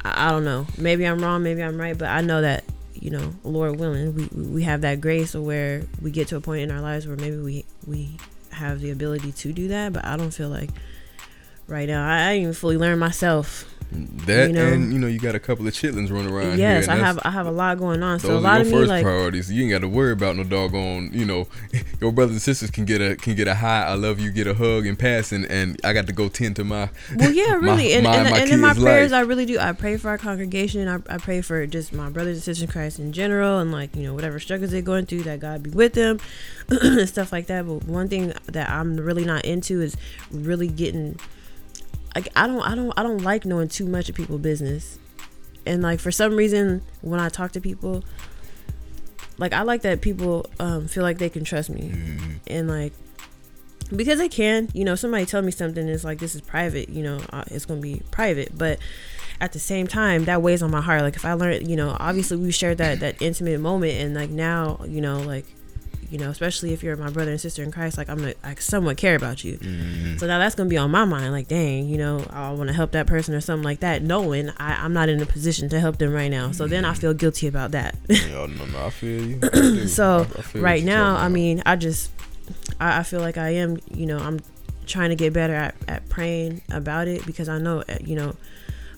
Speaker 2: I, I don't know. Maybe I'm wrong. Maybe I'm right. But I know that you know, Lord willing, we we have that grace where we get to a point in our lives where maybe we we have the ability to do that. But I don't feel like right now. I, I even fully learned myself
Speaker 1: that you know? and you know you got a couple of chitlins running around
Speaker 2: yes, I have I have a lot going on. So a lot of
Speaker 1: me first
Speaker 2: like
Speaker 1: priorities. You ain't got to worry about no doggone. You know, your brothers and sisters can get a can get a hi, I love you, get a hug and pass, and, and I got to go tend to my.
Speaker 2: Well, yeah, really, my, and, my, and, my and in my prayers, life. I really do. I pray for our congregation. I, I pray for just my brothers and sisters in Christ in general, and like you know whatever struggles they're going through, that God be with them, and stuff like that. But one thing that I'm really not into is really getting like I don't I don't I don't like knowing too much of people's business. And like for some reason when I talk to people like I like that people um, feel like they can trust me. Mm-hmm. And like because I can, you know, somebody tell me something it's like this is private, you know, uh, it's going to be private, but at the same time that weighs on my heart like if i learned you know obviously we shared that that intimate moment and like now you know like you know, especially if you're my brother and sister in Christ, like I'm gonna I somewhat care about you. Mm-hmm. So now that's gonna be on my mind, like, dang, you know, I want to help that person or something like that, knowing I, am not in a position to help them right now. So mm-hmm. then I mm-hmm. feel guilty about that.
Speaker 1: yeah, no, no, I feel you. I
Speaker 2: so I, I feel right now, I mean, I just I, I feel like I am, you know, I'm trying to get better at, at praying about it because I know, you know,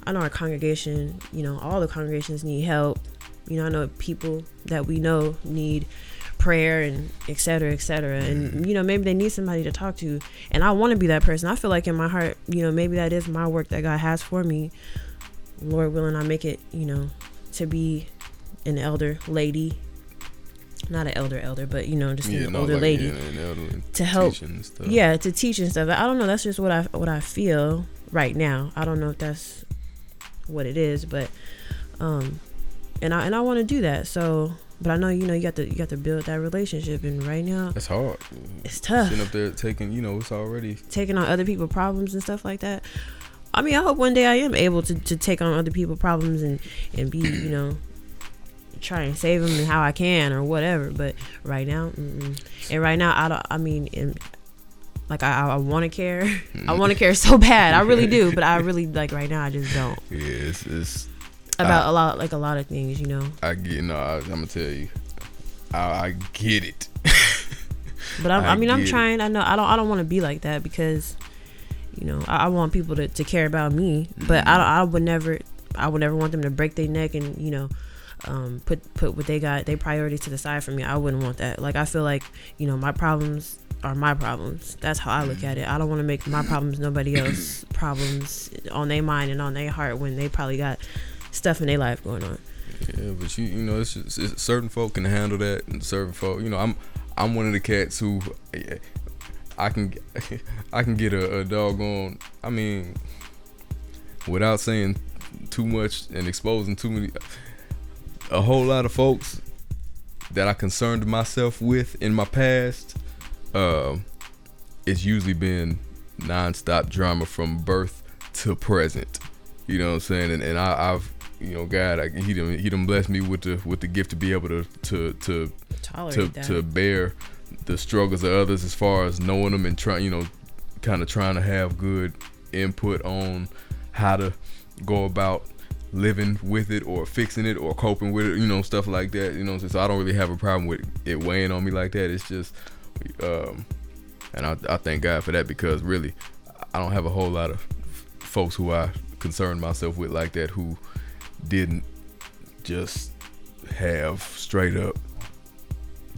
Speaker 2: I know our congregation, you know, all the congregations need help. You know, I know people that we know need prayer and et cetera, et cetera. And, you know, maybe they need somebody to talk to. And I want to be that person. I feel like in my heart, you know, maybe that is my work that God has for me. Lord willing, I make it, you know, to be an elder lady. Not an elder elder, but you know, just yeah, an older like, lady yeah, to help. Yeah, to teach and stuff. I don't know. That's just what I what I feel right now. I don't know if that's what it is, but um, and I and I want to do that. So but I know you know you got to you got to build that relationship, and right now
Speaker 1: it's hard.
Speaker 2: It's tough.
Speaker 1: Sitting up there taking, you know, it's already
Speaker 2: taking on other people's problems and stuff like that. I mean, I hope one day I am able to, to take on other people's problems and and be, you know, try and save them and how I can or whatever. But right now, mm-mm. and right now, I don't. I mean, and, like I, I want to care. I want to care so bad. I really do, but I really like right now. I just don't.
Speaker 1: Yeah, it's, it's
Speaker 2: about I, a lot like a lot of things, you know.
Speaker 1: I get no. I, am gonna tell you, I, I get it.
Speaker 2: but I, I mean, I'm trying. It. I know I don't. I don't want to be like that because, you know, I, I want people to, to care about me. Mm-hmm. But I I would never. I would never want them to break their neck and you know. Um, put put what they got, their priorities to the side for me. I wouldn't want that. Like I feel like you know my problems are my problems. That's how I look at it. I don't want to make my problems nobody else problems on their mind and on their heart when they probably got stuff in their life going on.
Speaker 1: Yeah, but you you know, it's, just, it's certain folk can handle that, and certain folk, you know, I'm I'm one of the cats who I can I can get a, a doggone. I mean, without saying too much and exposing too many, a whole lot of folks that I concerned myself with in my past. Uh, it's usually been nonstop drama from birth to present. You know what I'm saying? And, and I, I've you know, God, I, he done he done blessed me with the with the gift to be able to to to to, to bear the struggles of others as far as knowing them and trying, you know, kind of trying to have good input on how to go about living with it or fixing it or coping with it, you know, stuff like that. You know, so I don't really have a problem with it weighing on me like that. It's just, um, and I, I thank God for that because really, I don't have a whole lot of folks who I concern myself with like that who didn't just have straight up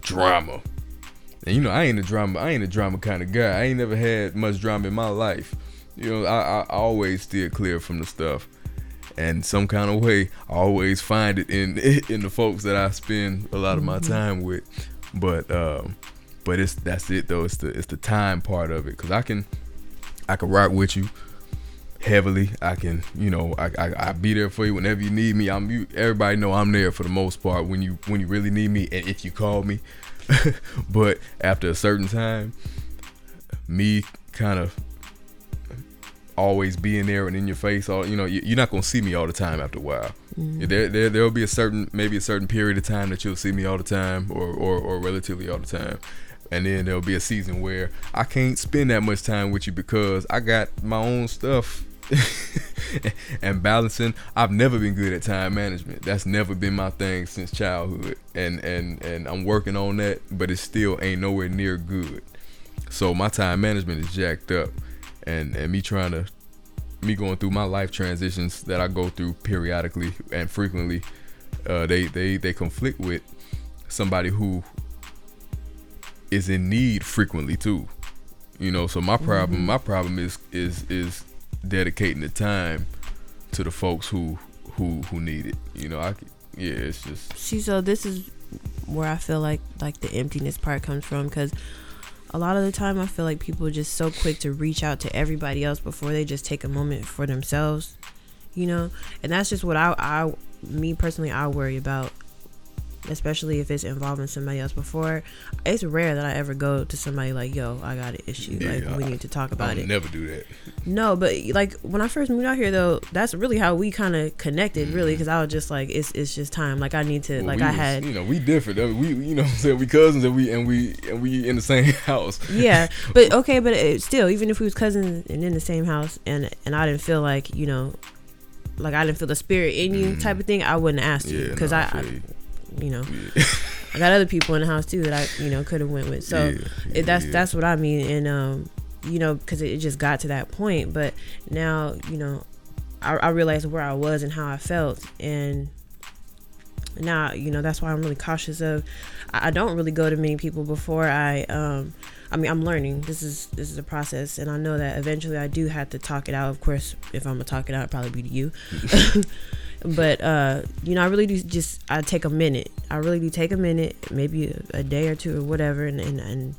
Speaker 1: drama And you know, I ain't a drama. I ain't a drama kind of guy. I ain't never had much drama in my life. You know, I, I always steer clear from the stuff. And some kind of way, I always find it in in the folks that I spend a lot of my
Speaker 2: Mm-hmm.
Speaker 1: time with. But um, but it's that's it though. It's the it's the time part of it. Cause I can I can rock with you heavily. I can, you know, I, I I be there for you whenever you need me. I'm you. Everybody know I'm there for the most part when you when you really need me and if you call me. but after a certain time, me kind of always being there and in your face all you know you- you're not gonna see me all the time after a while mm-hmm. there, there there'll be a certain maybe a certain period of time that you'll see me all the time or, or or relatively all the time and then there'll be a season where I can't spend that much time with you because I got my own stuff and balancing I've never been good at time management. That's never been my thing since childhood. And and and I'm working on that but it still ain't nowhere near good. So my time management is jacked up. And and me trying to me going through my life transitions that I go through periodically and frequently uh, they they they conflict with somebody who is in need frequently too. You know so my problem my problem is is is dedicating the time to the folks who who who need it you know I yeah it's just
Speaker 2: See, so this is where I feel like like the emptiness part comes from because a lot of the time I feel like people are just so quick to reach out to everybody else before they just take a moment for themselves, you know. And that's just what I, I, me personally, I worry about, especially if it's involving somebody else. Before, it's rare that I ever go to somebody like, "Yo, I got an issue. like,
Speaker 1: Yeah,
Speaker 2: we
Speaker 1: I-
Speaker 2: need to talk about it."
Speaker 1: never do that
Speaker 2: No, but like when I first moved out here, though, that's really how we kind of connected, really, because I was just like, it's it's just time. Like I need to,
Speaker 1: Well,
Speaker 2: like I
Speaker 1: was-
Speaker 2: had,
Speaker 1: you know we different I mean, we you know what I'm saying we cousins and we and we and we in the same house
Speaker 2: yeah. But okay, but it, still, even if we was cousins and in the same house, and and I didn't feel like you know, like I didn't feel the spirit in you, type of thing, I wouldn't ask you
Speaker 1: Mm. yeah
Speaker 2: because
Speaker 1: no,
Speaker 2: I, I,
Speaker 1: you.
Speaker 2: know,
Speaker 1: Yeah.
Speaker 2: I got other people in the house too that I, you know, could have went with. So
Speaker 1: Yeah,
Speaker 2: it, that's
Speaker 1: yeah.
Speaker 2: that's what I mean, and um, you know, because it just got to that point. But now, you know, I, I realized where I was and how I felt, and now, you know, that's why I'm really cautious of. I, I don't really go to many people before I, um, I mean, I'm learning. This is this is a process, and I know that eventually I do have to talk it out. Of course, if I'm gonna talk it out, it'd probably be to you. but uh, you know, I really do just I take a minute. I really do take a minute, maybe a, a day or two or whatever, and and, and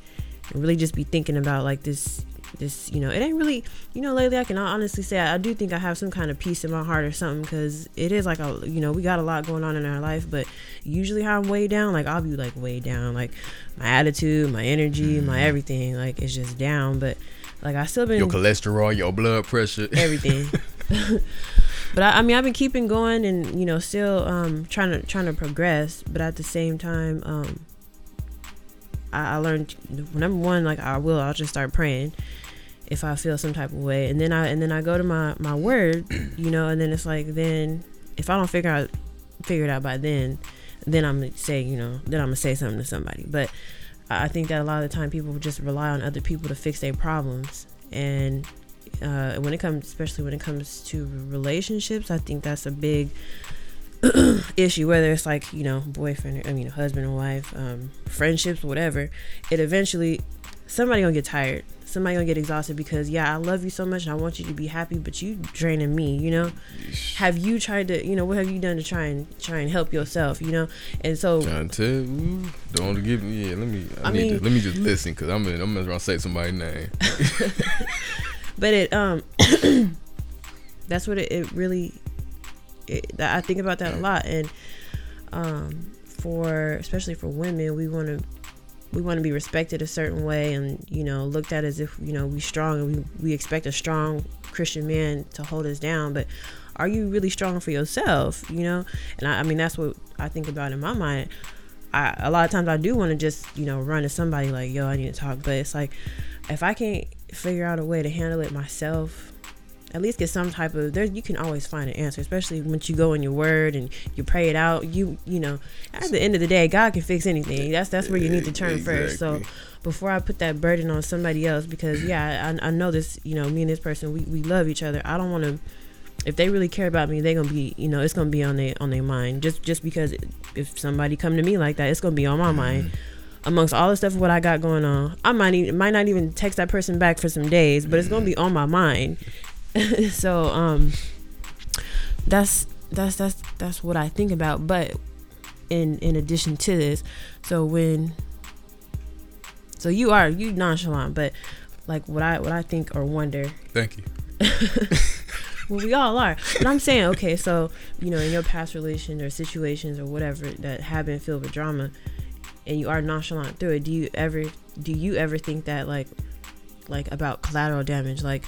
Speaker 2: really just be thinking about like this this you know it ain't really you know lately i can honestly say i, I do think i have some kind of peace in my heart or something because it is like a you know we got a lot going on in our life but usually how i'm way down like i'll be like way down like my attitude my energy my everything like it's just down but like i still been
Speaker 1: your cholesterol your blood pressure
Speaker 2: everything. but I, I mean, I've been keeping going, and you know, still um, trying to trying to progress. But at the same time, um, I, I learned number one, like I will, I'll just start praying if I feel some type of way, and then I and then I go to my my word, you know, and then it's like then if I don't figure out figure it out by then, then I'm gonna say you know then I'm gonna say something to somebody. But I I think that a lot of the time people just rely on other people to fix their problems, and uh, when it comes, especially when it comes to relationships, I think that's a big issue. Whether it's like you know boyfriend, or, I mean husband and wife, um, friendships, whatever. It eventually somebody gonna get tired. Somebody gonna get exhausted because yeah, I love you so much and I want you to be happy, but you draining me. You know. Have you tried to you know what have you done to try and try and help yourself? You know, and so
Speaker 1: Trying to you, don't give me. Yeah, let me. I,
Speaker 2: I
Speaker 1: need
Speaker 2: mean-
Speaker 1: to, let me just listen because I'm. In, I'm gonna say somebody's name.
Speaker 2: but it um that's what it, it really it, i think about that a lot. And um for especially for women we want to we want to be respected a certain way and you know looked at as if you know we strong and we, we expect a strong christian man to hold us down. But are you really strong for yourself you know? And i, I mean that's what i think about in my mind. I, a lot of times i do want to just you know run to somebody like yo i need to talk. But it's like if i can't figure out a way to handle it myself. At least get some type of there you can always find an answer especially once you go in your word and you pray it out. You you know at the end of the day god can fix anything. That's that's where you need to turn first. So before i put that burden on somebody else because yeah i, I know this you know me and this person we, we love each other. I don't want to if they really care about me they're gonna be you know it's gonna be on their on their mind. Just just because if somebody come to me like that it's gonna be on my mm-hmm. mind amongst all the stuff what I got going on, I might even, might not even text that person back for some days, but it's gonna be on my mind. so um, that's that's that's that's what I think about. But in in addition to this, so when so you are you nonchalant, but like what I what I think or wonder.
Speaker 1: Thank you.
Speaker 2: well, we all are. But I'm saying, okay, so you know, in your past relation or situations or whatever that have been filled with drama, and you are nonchalant through it, do you ever do you ever think that like like about collateral damage, like?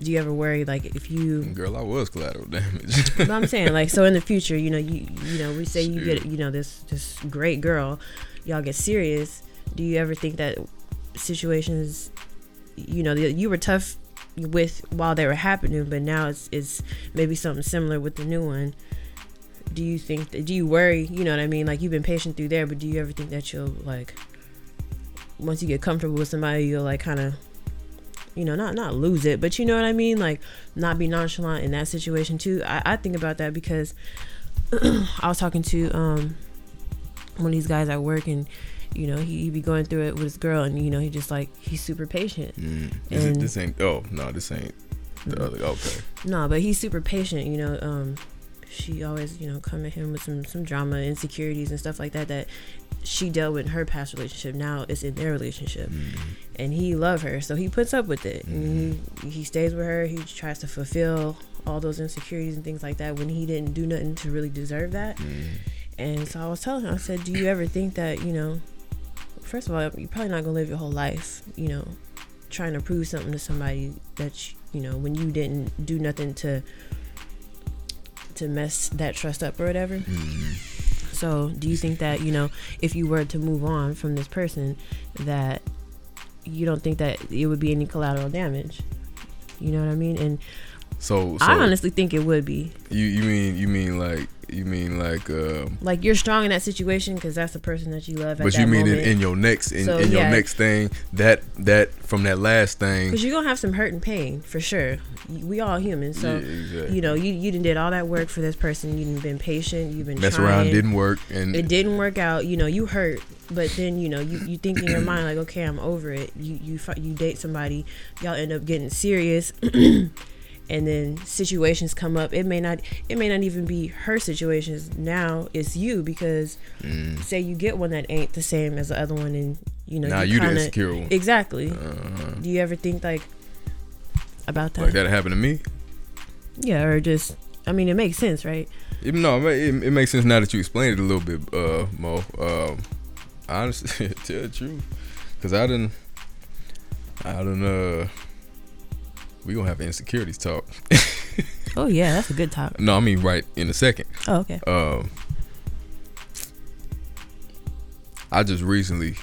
Speaker 2: Do you ever worry like if you
Speaker 1: girl I was collateral damage
Speaker 2: but I'm saying like so in the future you know you you know we say you get you know this this great girl y'all get serious do you ever think that situations you know you were tough with while they were happening, but now it's it's maybe something similar with the new one. Do you think that, do you worry, you know what I mean? Like you've been patient through there, but do you ever think that you'll like once you get comfortable with somebody, you'll like kind of you know, not not lose it, but you know what I mean, like not be nonchalant in that situation too. I, I think about that because I was talking to um one of these guys at work and you know, he, he be going through it with his girl, and you know, he just like he's super patient.
Speaker 1: Mm. And, this ain't. Oh no, this ain't the other. Okay.
Speaker 2: No, but he's super patient. You know, um, she always you know come at him with some some drama, insecurities, and stuff like that. That she dealt with in her past relationship. Now it's in their relationship, mm. and he love her, so he puts up with it. Mm. And he he stays with her. He tries to fulfill all those insecurities and things like that when he didn't do nothing to really deserve that. Mm. And so I was telling him, I said, "Do you ever think that you know?" first of all, you're probably not gonna live your whole life, you know, trying to prove something to somebody that you, you know when you didn't do nothing to to mess that trust up or whatever. Mm-hmm. So, do you think that you know if you were to move on from this person, that you don't think that it would be any collateral damage? You know what I mean? And
Speaker 1: so, so
Speaker 2: I honestly think it would be.
Speaker 1: You you mean you mean like you mean like um,
Speaker 2: like you're strong in that situation because that's the person that you love.
Speaker 1: but you mean in, in, your next in, so, in yeah. your next thing that that from that last thing
Speaker 2: because you're gonna have some hurt and pain for sure. We all humans, so yeah, exactly. you know you you did all that work for this person. You've been patient. You've been
Speaker 1: mess
Speaker 2: trying.
Speaker 1: around didn't work and
Speaker 2: it didn't work out. You know you hurt, but then you know you, you think in your mind like okay I'm over it. You you you date somebody, y'all end up getting serious. and then situations come up. It may not it may not even be her situations now it's you because mm. say you get one that ain't the same as the other one and you know
Speaker 1: now you, kinda, the insecure one.
Speaker 2: Exactly. Uh-huh. do you ever think like about that?
Speaker 1: Like that happened to me?
Speaker 2: Yeah or just i mean it makes sense right?
Speaker 1: Even no it, it makes sense now that you explained it a little bit uh mo. Um honestly tell the truth because i didn't i don't uh we gonna have insecurities talk.
Speaker 2: oh yeah, that's a good talk.
Speaker 1: No, I mean right in a second.
Speaker 2: Oh okay.
Speaker 1: Um, I just recently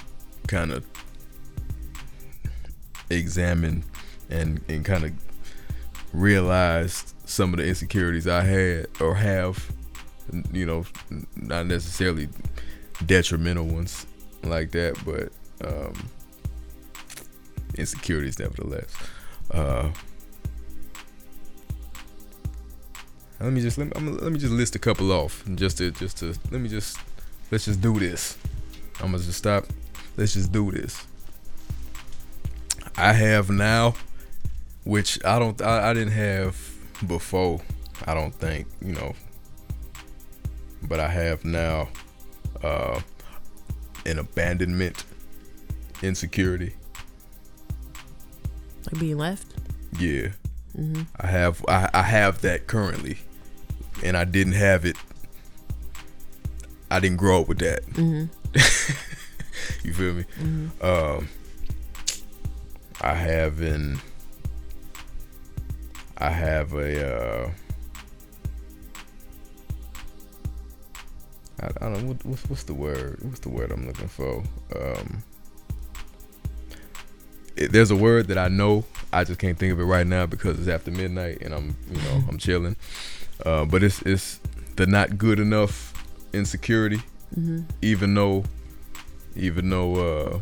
Speaker 1: kind of examined and and kind of realized some of the insecurities I had or have. You know, not necessarily detrimental ones like that, but um, insecurities nevertheless. Uh, let me just let me, I'm, let me just list a couple off just to just to let me just let's just do this. I'm gonna just stop. Let's just do this. I have now, which I don't I, I didn't have before. I don't think you know, but I have now uh, an abandonment insecurity.
Speaker 2: Like being left.
Speaker 1: Yeah. Mm-hmm. I have I, I have that currently and I didn't have it. I didn't grow up with that. Mm-hmm. you feel me? Mm-hmm. Um, I have an. I have a. Uh, I, I don't know what, what's what's the word. What's the word I'm looking for? Um, it, there's a word that I know. I just can't think of it right now because it's after midnight and I'm you know I'm chilling. Uh, but it's it's the not good enough insecurity, mm-hmm. even though, even though, uh,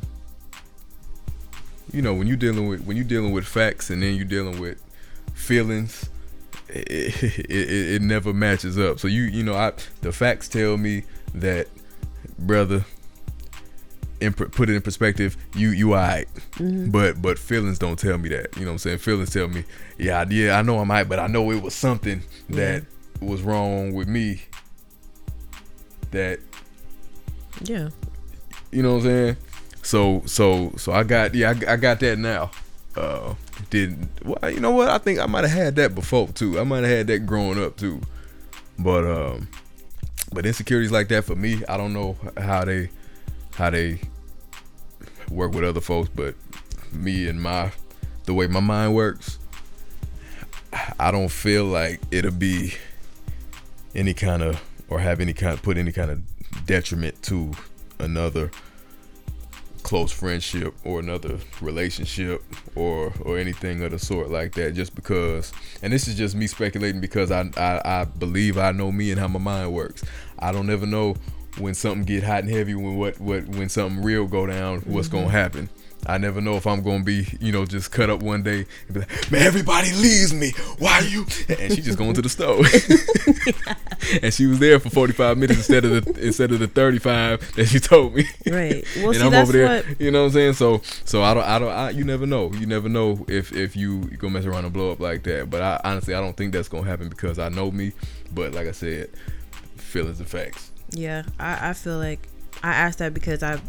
Speaker 1: you know, when you're dealing with when you're dealing with facts and then you're dealing with feelings, it, it, it, it never matches up. So you you know, I the facts tell me that, brother, in, put it in perspective, you you alright. Mm-hmm. But but feelings don't tell me that. You know what I'm saying? Feelings tell me, yeah, yeah, I know I'm alright, but I know it was something that was wrong with me. That
Speaker 2: yeah,
Speaker 1: you know what I'm saying. So so so I got yeah I, I got that now. Uh, didn't well, you know what? I think I might have had that before too. I might have had that growing up too. But um, but insecurities like that for me, I don't know how they how they work with other folks, but me and my the way my mind works, I don't feel like it'll be any kind of or have any kind put any kind of detriment to another close friendship or another relationship or or anything of the sort like that just because and this is just me speculating because I, I I believe I know me and how my mind works. I don't ever know when something get hot and heavy when what what when something real go down what's mm-hmm. gonna happen I never know if I'm gonna be, you know, just cut up one day and be like, man, everybody leaves me. Why you? And she just going to the stove. and she was there for 45 minutes instead of the instead of the 35 that she told me.
Speaker 2: Right. Well,
Speaker 1: and
Speaker 2: see,
Speaker 1: I'm
Speaker 2: over
Speaker 1: there.
Speaker 2: What...
Speaker 1: You know what I'm saying? So so I don't I don't I, you never know. You never know if if you you gonna mess around and blow up like that. But I honestly I don't think that's gonna happen because I know me. But like I said, feelings and facts.
Speaker 2: Yeah, I, I feel like I asked that because I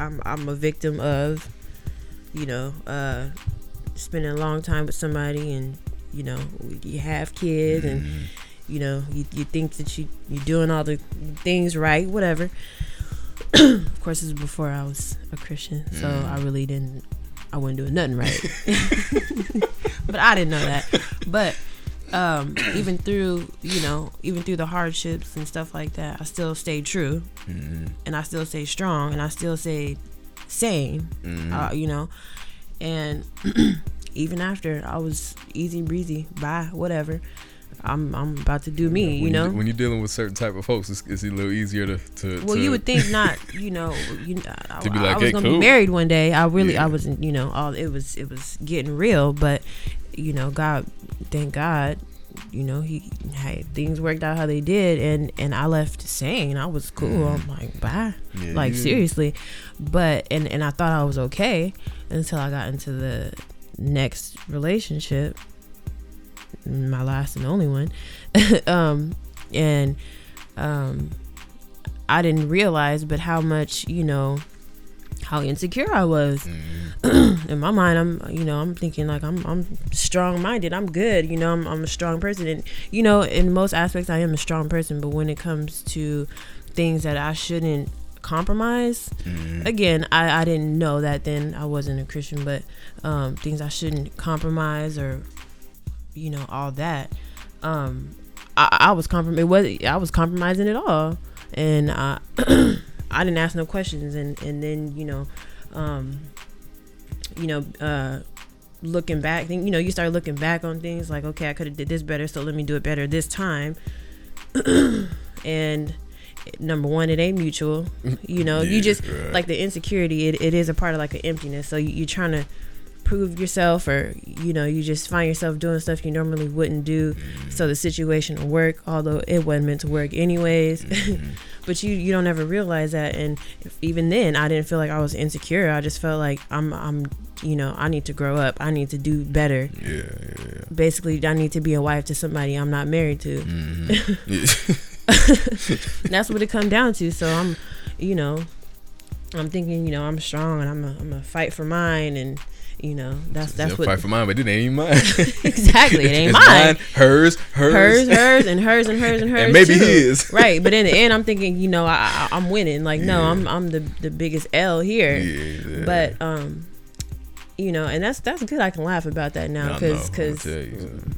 Speaker 2: I'm I'm a victim of you know, uh, spending a long time with somebody and, you know, you have kids mm-hmm. and, you know, you, you think that you, you're doing all the things right, whatever. of course, this is before I was a Christian, so mm. I really didn't, I wasn't doing nothing right. but I didn't know that. But um, even through, you know, even through the hardships and stuff like that, I still stayed true, mm. and I still stayed strong, and I still stayed sane, mm-hmm. uh, you know. And even after, I was easy breezy, bye, whatever. I'm I'm about to do me,
Speaker 1: you
Speaker 2: know.
Speaker 1: You, when you're dealing with certain type of folks, it's, it's a little easier to. to
Speaker 2: well,
Speaker 1: to
Speaker 2: you would think not, you know. You, I,
Speaker 1: to be like,
Speaker 2: I was
Speaker 1: hey,
Speaker 2: gonna
Speaker 1: cool.
Speaker 2: be married one day. I really, yeah. I wasn't, you know. All it was, it was getting real, but you know, God, thank God, you know, he hey, things worked out how they did, and and I left sane. I was cool. Mm. I'm like, bye, yeah, like yeah. seriously, but and and I thought I was okay until I got into the next relationship, my last and only one, um, and um, I didn't realize, but how much you know how insecure I was. Mm. In my mind, I'm you know I'm thinking like I'm I'm strong minded. I'm good. You know I'm I'm a strong person, and you know in most aspects I am a strong person. But when it comes to things that I shouldn't compromise, mm. again I I didn't know that then. I wasn't a Christian, but um, things I shouldn't compromise or you know all that. Um, I, I was comprom- it was I was compromising it all, and I. I didn't ask no questions, and and then you know, um, you know, uh, looking back, then you know, you start looking back on things like, okay, I could have did this better, so let me do it better this time. and number one, it ain't mutual. You know, yeah, you just right. like the insecurity. It, it is a part of like an emptiness. So you, you're trying to prove yourself or you know you just find yourself doing stuff you normally wouldn't do mm-hmm. so the situation will work although it wasn't meant to work anyways mm-hmm. but you you don't ever realize that and even then i didn't feel like i was insecure i just felt like i'm i'm you know i need to grow up i need to do better
Speaker 1: yeah, yeah, yeah.
Speaker 2: basically i need to be a wife to somebody i'm not married to
Speaker 1: mm-hmm.
Speaker 2: that's what it come down to so i'm you know i'm thinking you know i'm strong and i'm a, I'm a fight for mine and you know, that's that's what
Speaker 1: fight for mine, but it ain't mine.
Speaker 2: exactly, it ain't
Speaker 1: mine.
Speaker 2: mine.
Speaker 1: Hers, hers,
Speaker 2: hers, hers, and hers, and hers, and hers.
Speaker 1: And maybe
Speaker 2: too.
Speaker 1: his.
Speaker 2: right, but in the end, I'm thinking, you know, I, I am winning. Like, yeah. no, I'm I'm the the biggest L here.
Speaker 1: Yeah.
Speaker 2: But um, you know, and that's that's good. I can laugh about that now because because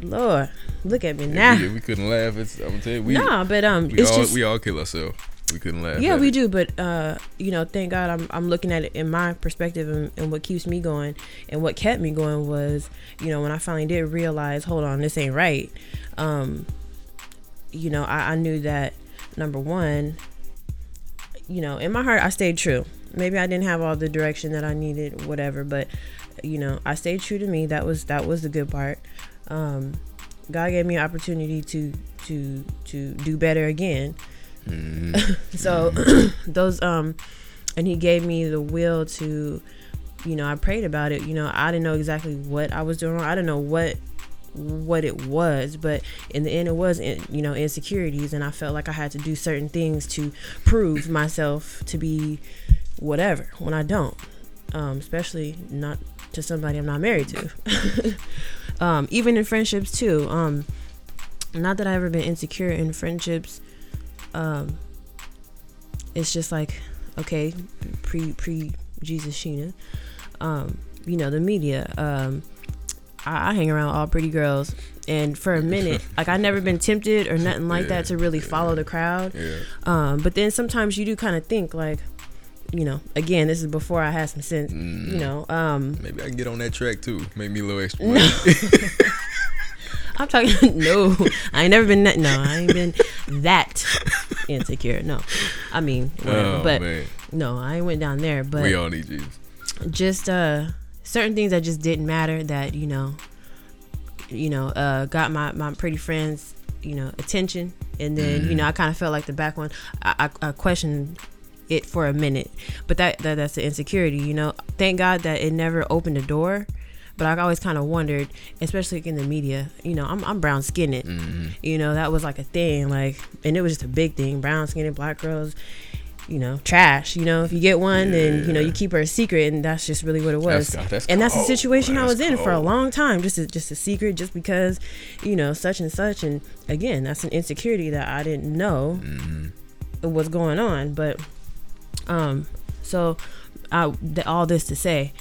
Speaker 2: Lord, look at me now.
Speaker 1: We, we couldn't laugh. It's, I'm gonna tell you, we,
Speaker 2: nah, but um,
Speaker 1: we
Speaker 2: it's
Speaker 1: all
Speaker 2: just
Speaker 1: we all kill ourselves we couldn't laugh.
Speaker 2: Yeah, we
Speaker 1: it.
Speaker 2: do, but uh, you know, thank God I'm I'm looking at it in my perspective and, and, what keeps me going and what kept me going was, you know, when I finally did realize, hold on, this ain't right. Um, you know, I, I knew that number one, you know, in my heart I stayed true. Maybe I didn't have all the direction that I needed, whatever, but you know, I stayed true to me. That was that was the good part. Um, God gave me an opportunity to to to do better again
Speaker 1: Mm-hmm.
Speaker 2: so those um and he gave me the will to you know i prayed about it. You know i didn't know exactly what i was doing wrong. I didn't know what what it was but in the end it was you know insecurities and i felt like i had to do certain things to prove myself to be whatever when i don't um, especially not to somebody i'm not married to. Um, even in friendships too. Um, not that i've ever been insecure in friendships um, it's just like okay pre pre jesus Shina um, you know the media um, I, I hang around all pretty girls and for a minute like i never been tempted or nothing like yeah, that to really yeah. follow the crowd yeah. um, but then sometimes you do kind of think like you know again this is before i had some sense mm. you know um,
Speaker 1: maybe i can get on that track too make me a little extra money no.
Speaker 2: i'm talking no. I ain't never been that no i ain't been that insecure no. I mean whatever, oh, but man. no i went down there but
Speaker 1: we all need jesus.
Speaker 2: just uh certain things that just didn't matter that you know you know uh got my my pretty friends you know attention. And then mm. you know i kind of felt like the back one I, I, I questioned it for a minute. But that, that that's the insecurity you know. Thank god that it never opened the door but I always kind of wondered, especially in the media. You know, I'm, I'm brown skinned. Mm-hmm. You know, that was like a thing. Like, and it was just a big thing. Brown skinned black girls you know, trash. You know, if you get one, yeah. then you know you keep her a secret, and that's just really what it was. That's, that's and that's the situation that's I was in for a long time, just a, just a secret, just because, you know, such and such. And again, that's an insecurity that I didn't know mm-hmm. was going on. But, um, so, I all this to say,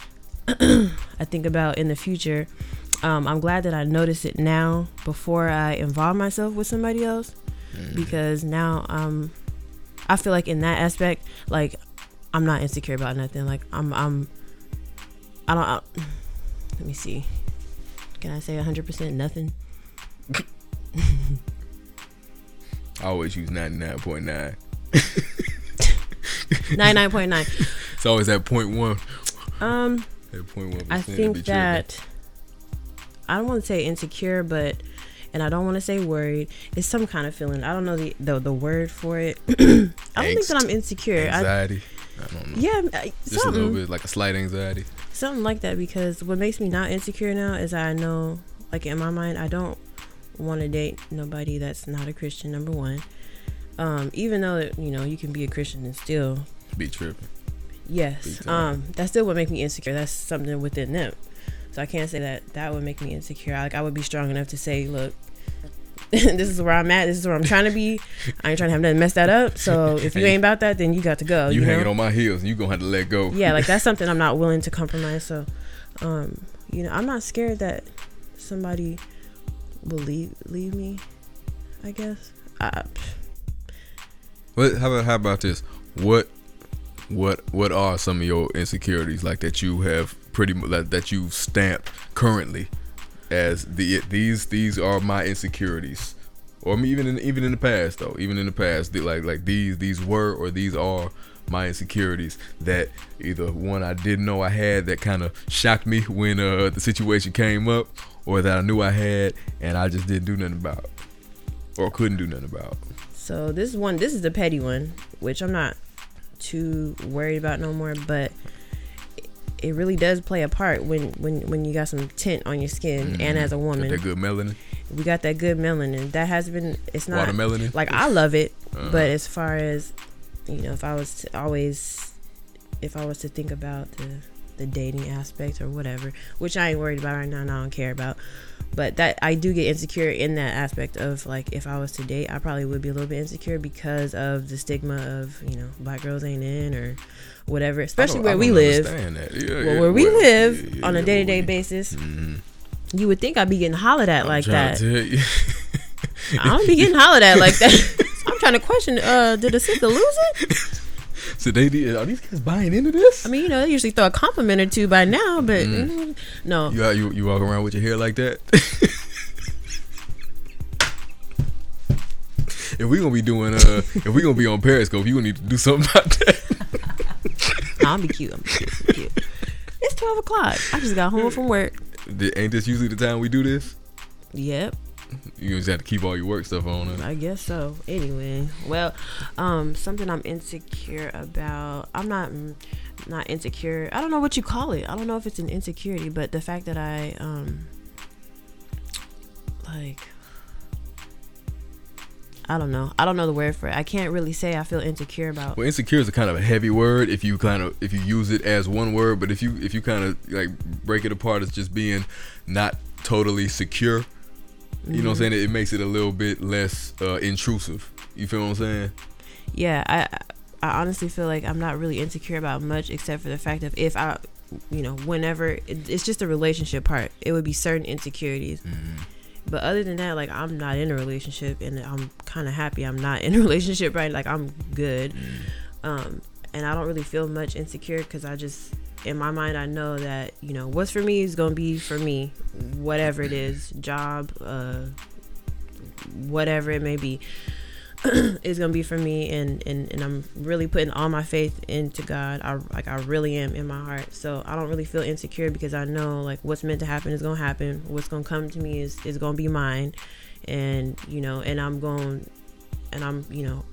Speaker 2: I think about in the future. Um, I'm glad that I notice it now before I involve myself with somebody else, mm-hmm. because now I'm I feel like in that aspect, like I'm not insecure about nothing. Like I'm, I'm, I don't. I, let me see. Can I say 100% nothing?
Speaker 1: I always use 99.9.
Speaker 2: 99.9.
Speaker 1: It's always at point one.
Speaker 2: Um, one. I think that I don't want to say insecure, but and I don't want to say worried. It's some kind of feeling. I don't know the the, the word for it. I don't think that I'm insecure.
Speaker 1: Anxiety. I, I don't know.
Speaker 2: Yeah,
Speaker 1: just a little bit like a slight anxiety.
Speaker 2: Something like that because what makes me not insecure now is I know, like in my mind, I don't want to date nobody that's not a Christian. Number one, um, even though you know you can be a Christian and still
Speaker 1: be tripping.
Speaker 2: Yes, um, that's still what makes me insecure. That's something within them. So I can't say that that would make me insecure. Like I would be strong enough to say, look, this is where I'm at. This is where I'm trying to be. I ain't trying to have nothing mess that up. So if you ain't about that, then you got to go.
Speaker 1: You, you hanging know? on my heels, and you gonna have to let go.
Speaker 2: Yeah, like that's something I'm not willing to compromise. So, um, you know, I'm not scared that somebody will leave leave me. I guess. I,
Speaker 1: what? How about how about this? What? What? What are some of your insecurities like that you have pretty much that you've stamped currently as the these these are my insecurities or even in even in the past though even in the past like like these these were or these are my insecurities that either one I didn't know I had that kind of shocked me when uh, the situation came up or that I knew I had and I just didn't do nothing about or couldn't do nothing about.
Speaker 2: So this one this is the petty one which I'm not too worried about no more but it really does play a part when when when you got some tint on your skin mm-hmm. and as a woman.
Speaker 1: Got that good melanin.
Speaker 2: We got that good melanin. That has been. It's not melanin. Like I love it, uh-huh. but as far as you know, if I was to always, if I was to think about the the dating aspect or whatever, which I ain't worried about right now, and I don't care about. But that I do get insecure in that aspect of like if I was to date, I probably would be a little bit insecure because of the stigma of you know black girls ain't in or whatever, especially where we live. Yeah, well, yeah, where we well, live yeah, on a day to day basis, mm-hmm. you would think I'd be getting hollered at I'm like that. I don't be getting hollered at like that. I'm trying to question: uh, Did the sister lose it?
Speaker 1: So they. Are these kids buying into this?
Speaker 2: I mean, you know, they usually throw a compliment or two by now, but mm. know, no.
Speaker 1: You, you you walk around with your hair like that. if we gonna be doing uh, if we gonna be on Periscope, you gonna need to do something about that.
Speaker 2: I'm be cute. I'm be cute. I'm cute. It's twelve o'clock. I just got home from work.
Speaker 1: Ain't this usually the time we do this?
Speaker 2: Yep.
Speaker 1: You just have to keep all your work stuff on.
Speaker 2: I guess so. Anyway, well, um, something I'm insecure about. I'm not mm, not insecure. I don't know what you call it. I don't know if it's an insecurity, but the fact that I um like I don't know. I don't know the word for it. I can't really say I feel insecure about.
Speaker 1: Well, insecure is a kind of a heavy word if you kind of if you use it as one word, but if you if you kind of like break it apart as just being not totally secure. You know what I'm mm-hmm. saying? It, makes it a little bit less uh, intrusive. You feel what I'm saying?
Speaker 2: Yeah, I I honestly feel like I'm not really insecure about much except for the fact of if I, you know, whenever it, it's just a relationship part, it would be certain insecurities. Mm-hmm but other than that, like I'm not in a relationship, and I'm kind of happy I'm not in a relationship, right? Like I'm good, mm. um, and I don't really feel much insecure because I just, in my mind, I know that you know what's for me is gonna be for me, whatever it is, job, uh, whatever it may be. is gonna be for me and, and and I'm really putting all my faith into God. I like I really am in my heart. So I don't really feel insecure because I know like what's meant to happen is gonna happen. What's gonna come to me is is gonna be mine. And you know, and I'm going and I'm, you know,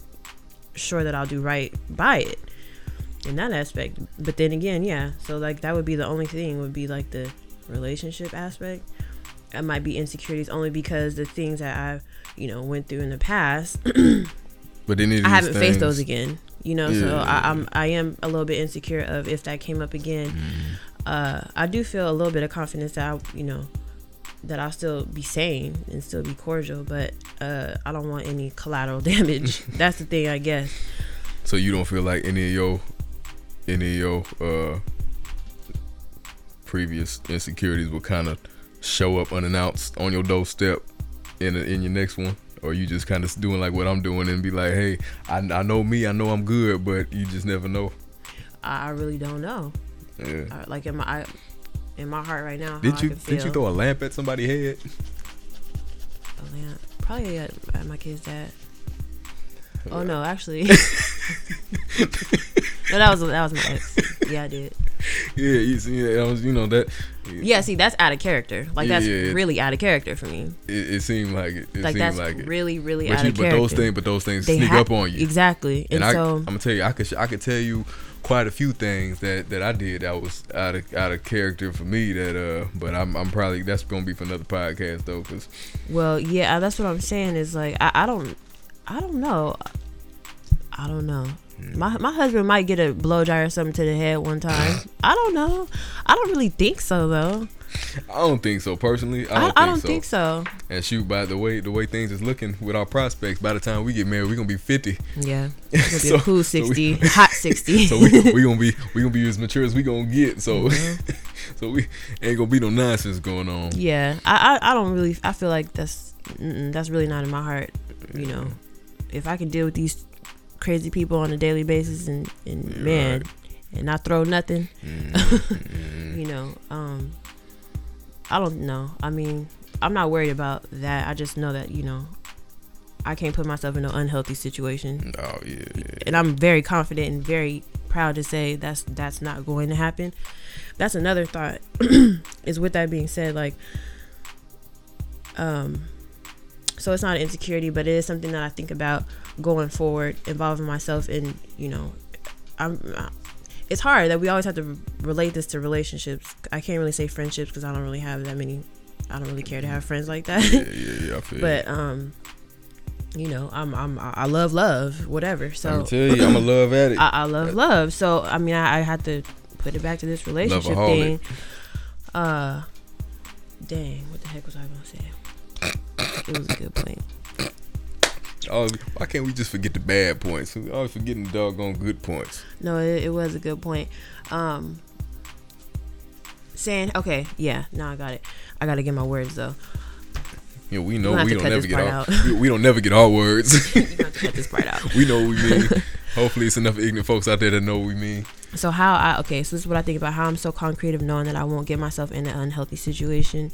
Speaker 2: sure that I'll do right by it in that aspect. But then again, yeah. So like that would be the only thing would be like the relationship aspect. I might be insecurities only because the things that I've you know went through in the past.
Speaker 1: but then
Speaker 2: I haven't things, faced those again. You know, yeah, so I, I'm I am a little bit insecure of if that came up again. Mm. Uh, I do feel a little bit of confidence that I, you know that I'll still be sane and still be cordial, but uh, I don't want any collateral damage. That's the thing, I guess.
Speaker 1: So you don't feel like any of your any of your uh, previous insecurities will kind of show up unannounced on your doorstep in a, in your next one? Or you just kind of doing like what I'm doing and be like, hey, I, I know me, I know I'm good, but you just never know.
Speaker 2: I really don't know. Yeah. Uh, like in my in my heart right now.
Speaker 1: Did you did you throw a lamp at somebody's head?
Speaker 2: A lamp, probably at, at my kid's dad. Oh no, actually. no, that was that was my ex. Yeah, I did.
Speaker 1: Yeah, you see, yeah, was, you know that.
Speaker 2: Yeah, see, that's out of character. Like that's yeah, really out of character for me.
Speaker 1: It, it seemed like it. it
Speaker 2: like
Speaker 1: that's
Speaker 2: like really, really
Speaker 1: but
Speaker 2: out
Speaker 1: you,
Speaker 2: of
Speaker 1: but
Speaker 2: character.
Speaker 1: But those things, but those things they sneak ha- up on you.
Speaker 2: Exactly,
Speaker 1: and,
Speaker 2: and
Speaker 1: I,
Speaker 2: so
Speaker 1: I'm gonna tell you, I could, I could tell you quite a few things that that I did that was out of out of character for me. That uh, but I'm I'm probably that's gonna be for another podcast though, cause.
Speaker 2: Well, yeah, that's what I'm saying. Is like I, I don't, I don't know. I don't know. My my husband might get a blow dry or something to the head one time. I don't know. I don't really think so though.
Speaker 1: I don't think so personally. I don't,
Speaker 2: I,
Speaker 1: think, I
Speaker 2: don't
Speaker 1: so.
Speaker 2: think so.
Speaker 1: And shoot, by the way the way things is looking with our prospects, by the time we get married, we're gonna be fifty.
Speaker 2: Yeah, it's gonna be so, a cool sixty, so we, hot sixty.
Speaker 1: so we we gonna be we gonna be as mature as we gonna get. So mm-hmm. so we ain't gonna be no nonsense going on.
Speaker 2: Yeah, I I, I don't really. I feel like that's that's really not in my heart. You know, if I can deal with these crazy people on a daily basis and, and man and not throw nothing mm-hmm. you know um i don't know. I mean i'm not worried about that. I just know that you know i can't put myself in an unhealthy situation.
Speaker 1: Oh yeah, yeah.
Speaker 2: and i'm very confident and very proud to say that's that's not going to happen. That's another thought is with that being said like um so it's not an insecurity but it is something that i think about going forward, involving myself in, you know, I'm. It's hard that we always have to relate this to relationships. I can't really say friendships because I don't really have that many. I don't really care to have friends like that.
Speaker 1: Yeah, yeah, yeah. I feel
Speaker 2: but um, you know, I'm I'm I love love, whatever. So
Speaker 1: I tell you, I'm a love addict.
Speaker 2: I, I love love. So I mean, I, I had to put it back to this relationship thing. Uh, dang, what the heck was I gonna say? It was a good point.
Speaker 1: Oh, why can't we just forget the bad points? We always forgetting the doggone good points.
Speaker 2: No, it, it was a good point. Um, saying okay, yeah, now I got it. I gotta get my words though.
Speaker 1: Yeah, we know we don't never get our we, we, don't never get our words.
Speaker 2: you have to cut this part out.
Speaker 1: we know what we mean. Hopefully, it's enough ignorant folks out there that know what we mean.
Speaker 2: So how I okay, so this is what I think about how I'm so concrete of knowing that I won't get myself in an unhealthy situation.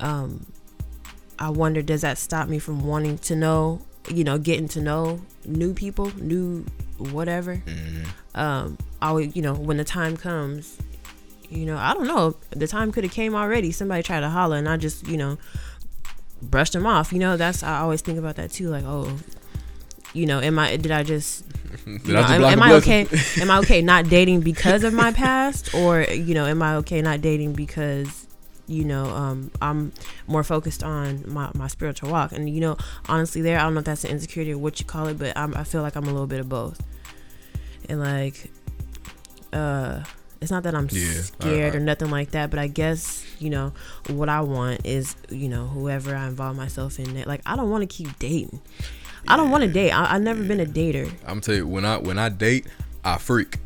Speaker 2: Um, I wonder does that stop me from wanting to know you know, getting to know new people, new whatever. Mm-hmm. Um, I would, you know, when the time comes, you know, I don't know, the time could have came already. Somebody tried to holler, and I just, you know, brushed them off. You know, that's I always think about that too. Like, oh, you know, am I did I just
Speaker 1: Did
Speaker 2: know,
Speaker 1: I just
Speaker 2: am, am I okay? am I okay not dating because of my past, or you know, am I okay not dating because you know um, I'm more focused on my, my spiritual walk? And you know, honestly, there I don't know if that's an insecurity or what you call it, but I'm, I feel like I'm a little bit of both. And like, uh, it's not that I'm
Speaker 1: Yeah,
Speaker 2: scared
Speaker 1: I-
Speaker 2: or nothing like that, but I guess you know what I want is you know whoever I involve myself in. It. Like I don't want to keep dating. I don't want to date. I, I've never been a dater.
Speaker 1: I'm tell you when I when I date, I freak.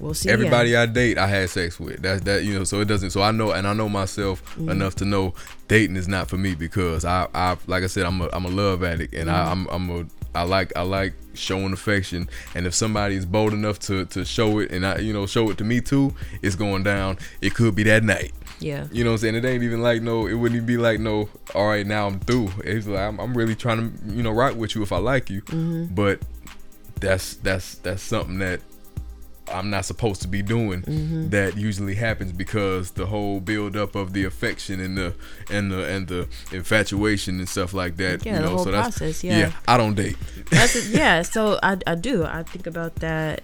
Speaker 2: We'll see. yeah.
Speaker 1: Everybody I date, I had sex with. That's that you know. So it doesn't. So I know, and I know myself
Speaker 2: Mm-hmm.
Speaker 1: enough to know dating is not for me because I, I like I said, I'm a, I'm a love addict, and I, I'm,
Speaker 2: Mm-hmm.
Speaker 1: I'm a, I like, I like showing affection. And if somebody is bold enough to, to show it, and I, you know, show it to me too, it's going down. It could be that night.
Speaker 2: Yeah.
Speaker 1: You know what I'm saying? It ain't even like no. It wouldn't even be like no. All right, now I'm through. It's like I'm, I'm really trying to you know rock with you if I like you,
Speaker 2: Mm-hmm.
Speaker 1: but that's that's that's something that I'm not supposed to be doing.
Speaker 2: Mm-hmm.
Speaker 1: That usually happens because the whole build up of the affection and the and the and the infatuation and stuff like that.
Speaker 2: Yeah,
Speaker 1: you
Speaker 2: the whole
Speaker 1: so
Speaker 2: process, yeah.
Speaker 1: I don't date.
Speaker 2: That's it, yeah. So I, I do. I think about that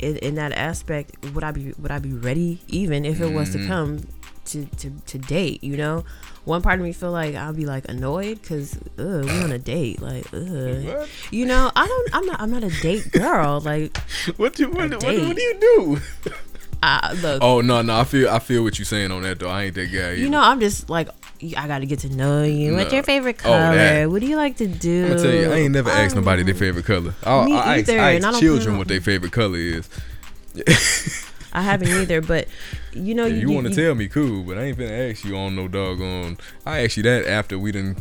Speaker 2: in, in that aspect. Would I be would I be ready even if it was to
Speaker 1: Mhm.
Speaker 2: come to, to to date? You know, one part of me feel like I'll be like annoyed because we on a date. Like, ugh. You know, I don't. I'm not. I'm not a date girl. Like,
Speaker 1: What you what,
Speaker 2: A
Speaker 1: what, what do you do?
Speaker 2: I look.
Speaker 1: Oh no no I feel I feel what you're saying on that though. I ain't that guy.
Speaker 2: You know, I'm just like, I got to get to know you. What's your favorite
Speaker 1: Oh,
Speaker 2: color? what do you like to do?
Speaker 1: I'm gonna tell you, I ain't never asked nobody their
Speaker 2: Um,
Speaker 1: favorite color. I,
Speaker 2: Me
Speaker 1: I, ask,
Speaker 2: either,
Speaker 1: I
Speaker 2: and I
Speaker 1: ask
Speaker 2: don't
Speaker 1: children
Speaker 2: plan
Speaker 1: what their favorite color is.
Speaker 2: I haven't either, but you know,
Speaker 1: If
Speaker 2: you,
Speaker 1: you, want to tell me, cool, but I ain't finna ask you on no doggone. I asked you that after we didn't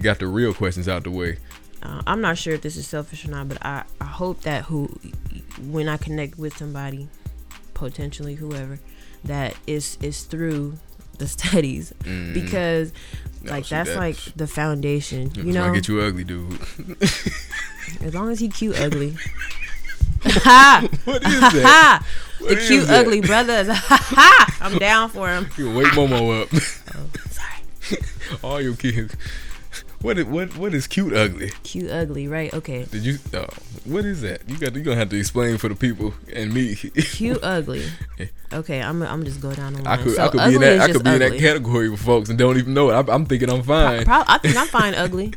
Speaker 1: got the real questions out the way.
Speaker 2: uh, I'm not sure if this is selfish or not, but I, I hope that who when I connect with somebody, potentially whoever, that is is through the studies
Speaker 1: Mm.
Speaker 2: because
Speaker 1: No,
Speaker 2: like
Speaker 1: see,
Speaker 2: that's like the foundation. You know,
Speaker 1: get you ugly, dude.
Speaker 2: as long as he cute ugly. Ha
Speaker 1: what is that?
Speaker 2: ha! The cute
Speaker 1: that?
Speaker 2: ugly brothers. Ha! I'm down for him.
Speaker 1: You wake Momo up.
Speaker 2: Oh, sorry,
Speaker 1: All your kids. What is, what what is cute ugly?
Speaker 2: cute ugly, right? Okay,
Speaker 1: Did you? Oh, what is that? You got you gonna have to explain for the people and me.
Speaker 2: cute ugly. Okay, I'm I'm just go down the line.
Speaker 1: I could
Speaker 2: so
Speaker 1: I could be
Speaker 2: ugly
Speaker 1: in that I could be in that category with folks and don't even know it. I, I'm thinking I'm fine.
Speaker 2: Pro- I think I'm fine ugly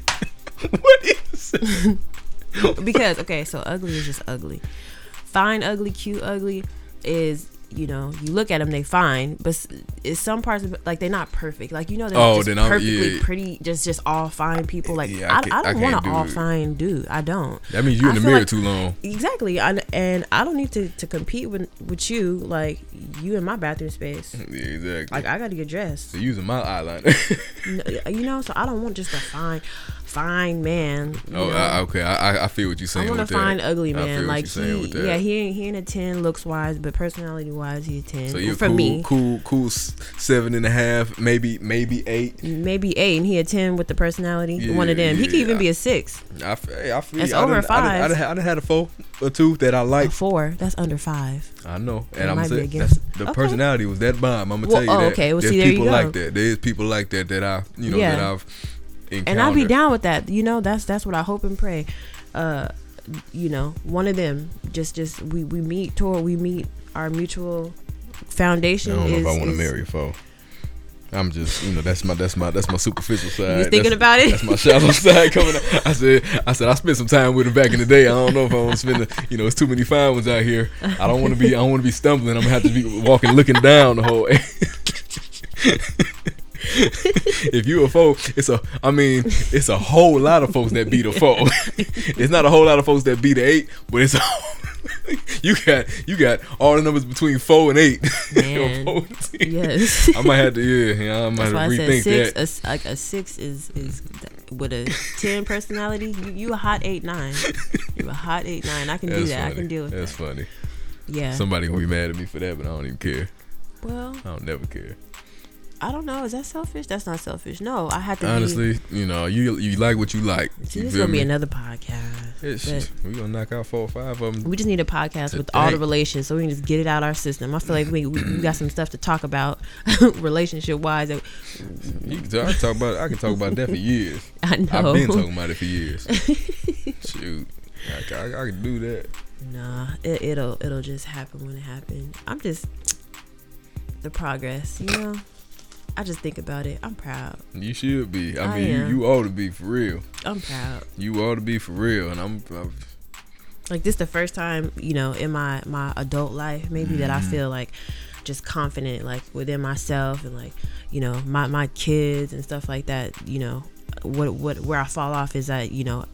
Speaker 1: what is?
Speaker 2: because okay, so ugly is just ugly. Fine ugly, cute ugly is you know you look at them they fine, but it's some parts of like they're not perfect. Like you know they're
Speaker 1: Oh,
Speaker 2: just perfectly
Speaker 1: yeah.
Speaker 2: pretty, just just all fine people. Like
Speaker 1: Yeah, I
Speaker 2: I, I, don't want an all
Speaker 1: it.
Speaker 2: fine dude. I don't.
Speaker 1: That means you in the mirror
Speaker 2: like-
Speaker 1: too long.
Speaker 2: Exactly, I, and I don't need to, to compete with with you like you in my bathroom space.
Speaker 1: Yeah, exactly.
Speaker 2: Like I got to get dressed.
Speaker 1: So using my eyeliner.
Speaker 2: You know so i don't want just a fine fine man
Speaker 1: oh. I, okay. I I- I feel what you're
Speaker 2: I
Speaker 1: saying
Speaker 2: want a
Speaker 1: with
Speaker 2: fine
Speaker 1: that.
Speaker 2: ugly
Speaker 1: I feel
Speaker 2: man
Speaker 1: what
Speaker 2: like
Speaker 1: you're
Speaker 2: he
Speaker 1: with that.
Speaker 2: yeah he ain't he ain't a 10 looks wise but personality wise he a 10
Speaker 1: So you're
Speaker 2: for
Speaker 1: cool,
Speaker 2: me
Speaker 1: cool, cool. Seven and a half, maybe, maybe eight.
Speaker 2: maybe 8 and he a 10 with the personality one of
Speaker 1: Yeah,
Speaker 2: them he could
Speaker 1: yeah.
Speaker 2: even be a 6
Speaker 1: I, I feel.
Speaker 2: It's.
Speaker 1: I
Speaker 2: over
Speaker 1: done- I done- I
Speaker 2: five.
Speaker 1: done, I done had a four or two that I like.
Speaker 2: 4 that's under 5
Speaker 1: I know, and I'm saying that's the
Speaker 2: Okay.
Speaker 1: personality was that bomb. I'm gonna
Speaker 2: Well,
Speaker 1: tell you
Speaker 2: oh,
Speaker 1: that.
Speaker 2: okay. Well,
Speaker 1: There's
Speaker 2: see, there you
Speaker 1: people like that. There's people like that that I, you know,
Speaker 2: Yeah.
Speaker 1: that I've
Speaker 2: and I'll be down with that you know that's that's what I hope and pray uh you know one of them just just we we meet toward we meet our mutual foundation
Speaker 1: I don't know
Speaker 2: is,
Speaker 1: if I want to marry a foe. I'm just, you know, that's my that's my that's my superficial side.
Speaker 2: you thinking
Speaker 1: that's,
Speaker 2: about it
Speaker 1: That's my shallow side coming out. I said, I said, I spent some time with him back in the day. I don't know if I want to spend, the, you know, it's too many fine ones out here. I don't want to be, I don't want to be stumbling. I'm gonna have to be walking, looking down the whole. if you a foe, it's a, I mean, it's a whole lot of folks that beat a foe. it's not a whole lot of folks that beat an eight, but it's a. you got you got all the numbers between four and eight.
Speaker 2: Man. Yes
Speaker 1: I might have to, yeah, yeah I might
Speaker 2: That's
Speaker 1: have to rethink
Speaker 2: six.
Speaker 1: that.
Speaker 2: A, like a six is is with a ten personality. You, you a hot eight nine. You a hot eight nine. I can do that.
Speaker 1: funny.
Speaker 2: I can deal with
Speaker 1: That's
Speaker 2: that.
Speaker 1: funny.
Speaker 2: Yeah.
Speaker 1: Somebody gonna be mad at me for that, but I don't even care.
Speaker 2: well,
Speaker 1: I don't never care.
Speaker 2: I don't know. Is that selfish? That's not selfish. No, I have to. Be,
Speaker 1: Honestly, you know, you you like what you like.
Speaker 2: see, this
Speaker 1: feel
Speaker 2: gonna be
Speaker 1: me?
Speaker 2: another podcast.
Speaker 1: We gonna knock out four or five of them.
Speaker 2: We just need a podcast
Speaker 1: Today.
Speaker 2: with all the relations, so we can just get it out our system. I feel like we we, we got some stuff to talk about, relationship wise.
Speaker 1: You can talk, I can talk about I can talk about that for years.
Speaker 2: I know.
Speaker 1: I've been talking about it for years. Shoot, I, I, I can do that.
Speaker 2: Nah, it, it'll it'll just happen when it happens. I'm just the progress, you know. I just think about it. I'm proud.
Speaker 1: You should be. I
Speaker 2: I
Speaker 1: mean, you,
Speaker 2: am.
Speaker 1: you ought to be for real.
Speaker 2: I'm proud.
Speaker 1: You ought to be for real. And I'm, I'm
Speaker 2: Like this, the first time you know in my my adult life, maybe that I
Speaker 1: Mhm.
Speaker 2: feel like just confident, like within myself, and like you know my my kids and stuff like that. You know, what what where I fall off is that you know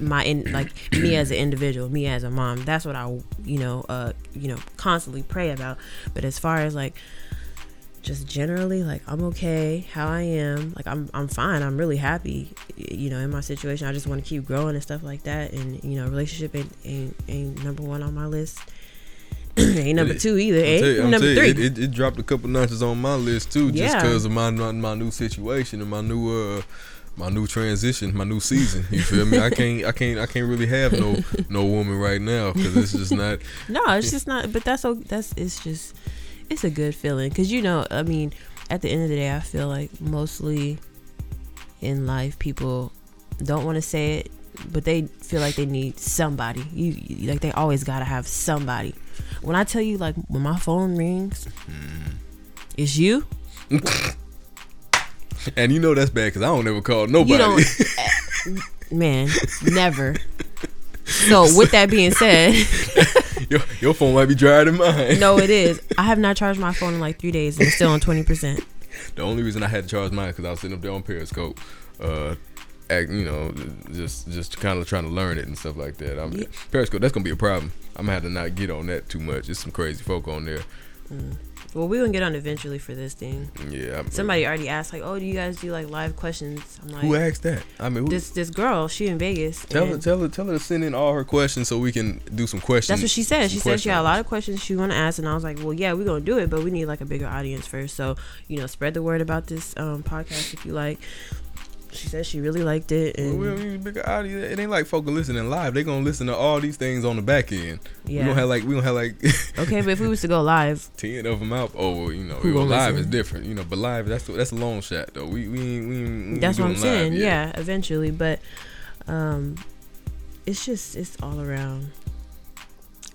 Speaker 2: my in like me as an individual, me as a mom. That's what I you know uh you know constantly pray about. But as far as like just generally like I'm okay how I am like I'm I'm fine I'm really happy you know in my situation I just want to keep growing and stuff like that and you know relationship ain't ain't, ain't number one on my list ain't number
Speaker 1: It-
Speaker 2: two either
Speaker 1: I'm
Speaker 2: ain't
Speaker 1: you,
Speaker 2: number three
Speaker 1: It, it, it dropped a couple notches on my list too, just
Speaker 2: Yeah.
Speaker 1: because of my, my my new situation and my new uh my new transition, my new season. You feel me? I can't I can't I can't really have no no woman right now because it's just not.
Speaker 2: no it's just not but that's that's it's just it's a good feeling because you know I mean at the end of the day I feel like mostly in life people don't want to say it but they feel like they need somebody. You, you like they always gotta have somebody. When I tell you like when my phone rings it's you.
Speaker 1: And you know that's bad because I don't ever call nobody.
Speaker 2: you don't eh, man never. So with that being said
Speaker 1: your, your phone might be drier than mine.
Speaker 2: no it is I have not charged my phone in like three days and it's still on 20%
Speaker 1: The only reason I had to charge mine because I was sitting up there on Periscope, uh, act, you know, just just kind of trying to learn it and stuff like that. I'm,
Speaker 2: Yeah.
Speaker 1: Periscope, that's gonna be a problem. I'm gonna have to not get on that too much. There's some crazy folk on there.
Speaker 2: Well we're gonna get on eventually for this thing
Speaker 1: Yeah. I'm,
Speaker 2: Somebody already asked, like, "Oh, do you guys do like live questions?" I'm like,
Speaker 1: Who asked that? I mean, who,
Speaker 2: "This this girl, she in Vegas."
Speaker 1: tell her, tell her, tell her to send in all her questions so we can do some questions.
Speaker 2: That's what she said. She said she had a lot of questions she want to ask, and I was like, "Well, yeah, we're gonna do it, but we need like a bigger audience first. So, you know, spread the word about this um, podcast if you like." She said she really liked it,
Speaker 1: Well,
Speaker 2: and
Speaker 1: we don't need bigger audience. It ain't like folk are listening live. They gonna listen to all these things on the back end.
Speaker 2: Yeah.
Speaker 1: We don't have like we don't have like
Speaker 2: okay, but if we was to go live,
Speaker 1: ten of them out. Oh, well, you know,
Speaker 2: Who
Speaker 1: well, live
Speaker 2: listen?
Speaker 1: is different. You know, but live that's that's a long shot though. We we we, we
Speaker 2: that's what I'm saying. Yeah, eventually, but um, it's just it's all around.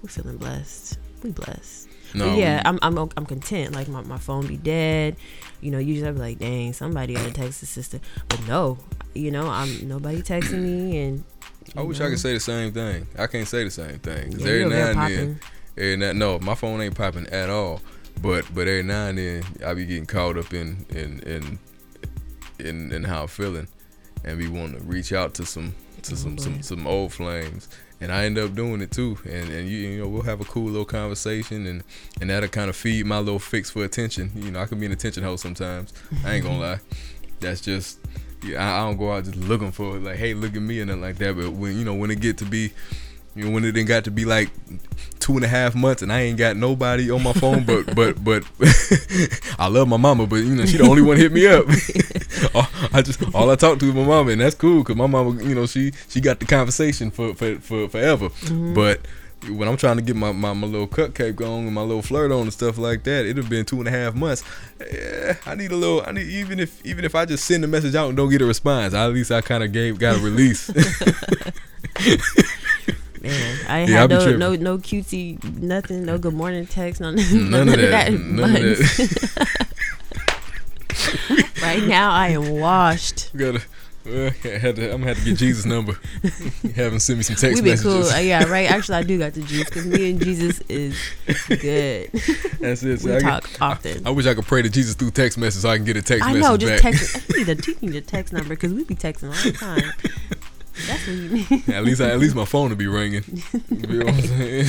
Speaker 2: We're feeling blessed. We blessed.
Speaker 1: No,
Speaker 2: But yeah,
Speaker 1: we-
Speaker 2: I'm I'm I'm content. Like my, my phone be dead. You know, usually I'd be like, dang, somebody gotta text the sister. But no, you know, I'm nobody texting me and
Speaker 1: I wish I could say the same thing. I can't say the same thing because
Speaker 2: yeah,
Speaker 1: every now and then, every now, no, my phone ain't popping at all. But but every now and then, I be getting caught up in in in in, in how I'm feeling, and be wanting to reach out to some to
Speaker 2: Oh,
Speaker 1: some,
Speaker 2: boy.
Speaker 1: some some old flames. And I end up doing it too, and and you, you know we'll have a cool little conversation, and and that'll kind of feed my little fix for attention. You know I can be an attention hoe sometimes. I ain't gonna lie, that's just yeah, I, I don't go out just looking for it, like, hey, look at me and nothing like that. But when you know when it get to be, you know, when it then got to be like two and a half months and I ain't got nobody on my phone, but but but I love my mama, but you know she the only one hit me up. all, I just all I talk to is my mama, and that's cool because my mama, you know, she she got the conversation for for, for forever.
Speaker 2: Mm-hmm.
Speaker 1: But when I'm trying to get my, my, my little cupcake on and my little flirt on and stuff like that, it'd have been two and a half months. Eh, I need a little. I need even if even if I just send the message out and don't get a response, at least I kind of gave got a release.
Speaker 2: Man, I
Speaker 1: Yeah,
Speaker 2: had no, no no cutesy nothing, no good morning text, none,
Speaker 1: None, of that. None of that.
Speaker 2: right now I am washed.
Speaker 1: Gotta. Well, I had to, I'm gonna have to get Jesus' number. have him send me some text
Speaker 2: messages. we
Speaker 1: messages.
Speaker 2: cool. Uh, yeah, right. Actually, I do got the juice because me and Jesus is good.
Speaker 1: That's it. So
Speaker 2: we
Speaker 1: I,
Speaker 2: talk
Speaker 1: get-
Speaker 2: often.
Speaker 1: I wish I could pray to Jesus through text message so I can get a text
Speaker 2: I
Speaker 1: message
Speaker 2: know. Just
Speaker 1: back.
Speaker 2: text. You need a need a text number because we be texting all the time. That's what you need.
Speaker 1: at least, I, at least my phone will be ringing. You know what I'm saying?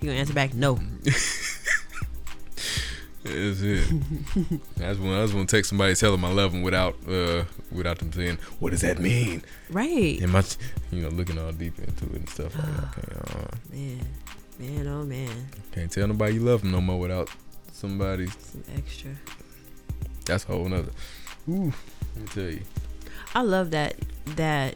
Speaker 2: You gonna answer back? No.
Speaker 1: That's it. That's when I was gonna text somebody tell them I love them without uh without them saying what does that mean?
Speaker 2: Right.
Speaker 1: And my, you know, looking all deep into it and stuff like that. Can't, uh,
Speaker 2: Man, man, oh man,
Speaker 1: can't tell nobody you love them no more without somebody.
Speaker 2: some extra.
Speaker 1: That's a whole nother. Ooh, let me tell you.
Speaker 2: I love that that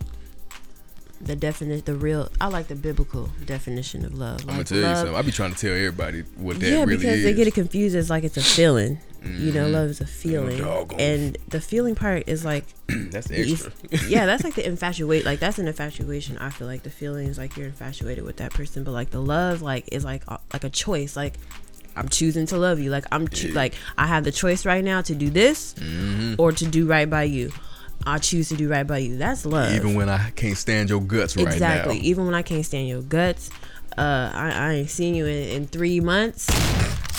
Speaker 2: the definition, the real. I like the biblical definition of love.
Speaker 1: I'm gonna
Speaker 2: Like,
Speaker 1: tell you something. I be trying to tell everybody what that
Speaker 2: yeah,
Speaker 1: really is.
Speaker 2: Yeah, because they get it confused as like it's a feeling. You know,
Speaker 1: Mhm.
Speaker 2: love is a feeling, and the feeling part is like,
Speaker 1: That's extra.
Speaker 2: yeah, that's like the infatuate. Like that's an infatuation. I feel like the feeling is like you're infatuated with that person, but like the love, like is like a- like a choice. Like I'm choosing to love you. Like I'm choo-
Speaker 1: Yeah.
Speaker 2: like I have the choice right now to do this
Speaker 1: hmm
Speaker 2: or to do right by you. I choose to do right by you. That's love.
Speaker 1: Even when I can't stand your guts right now. exactly.
Speaker 2: Even when I can't stand your guts, uh, I, I ain't seen you in, in three months.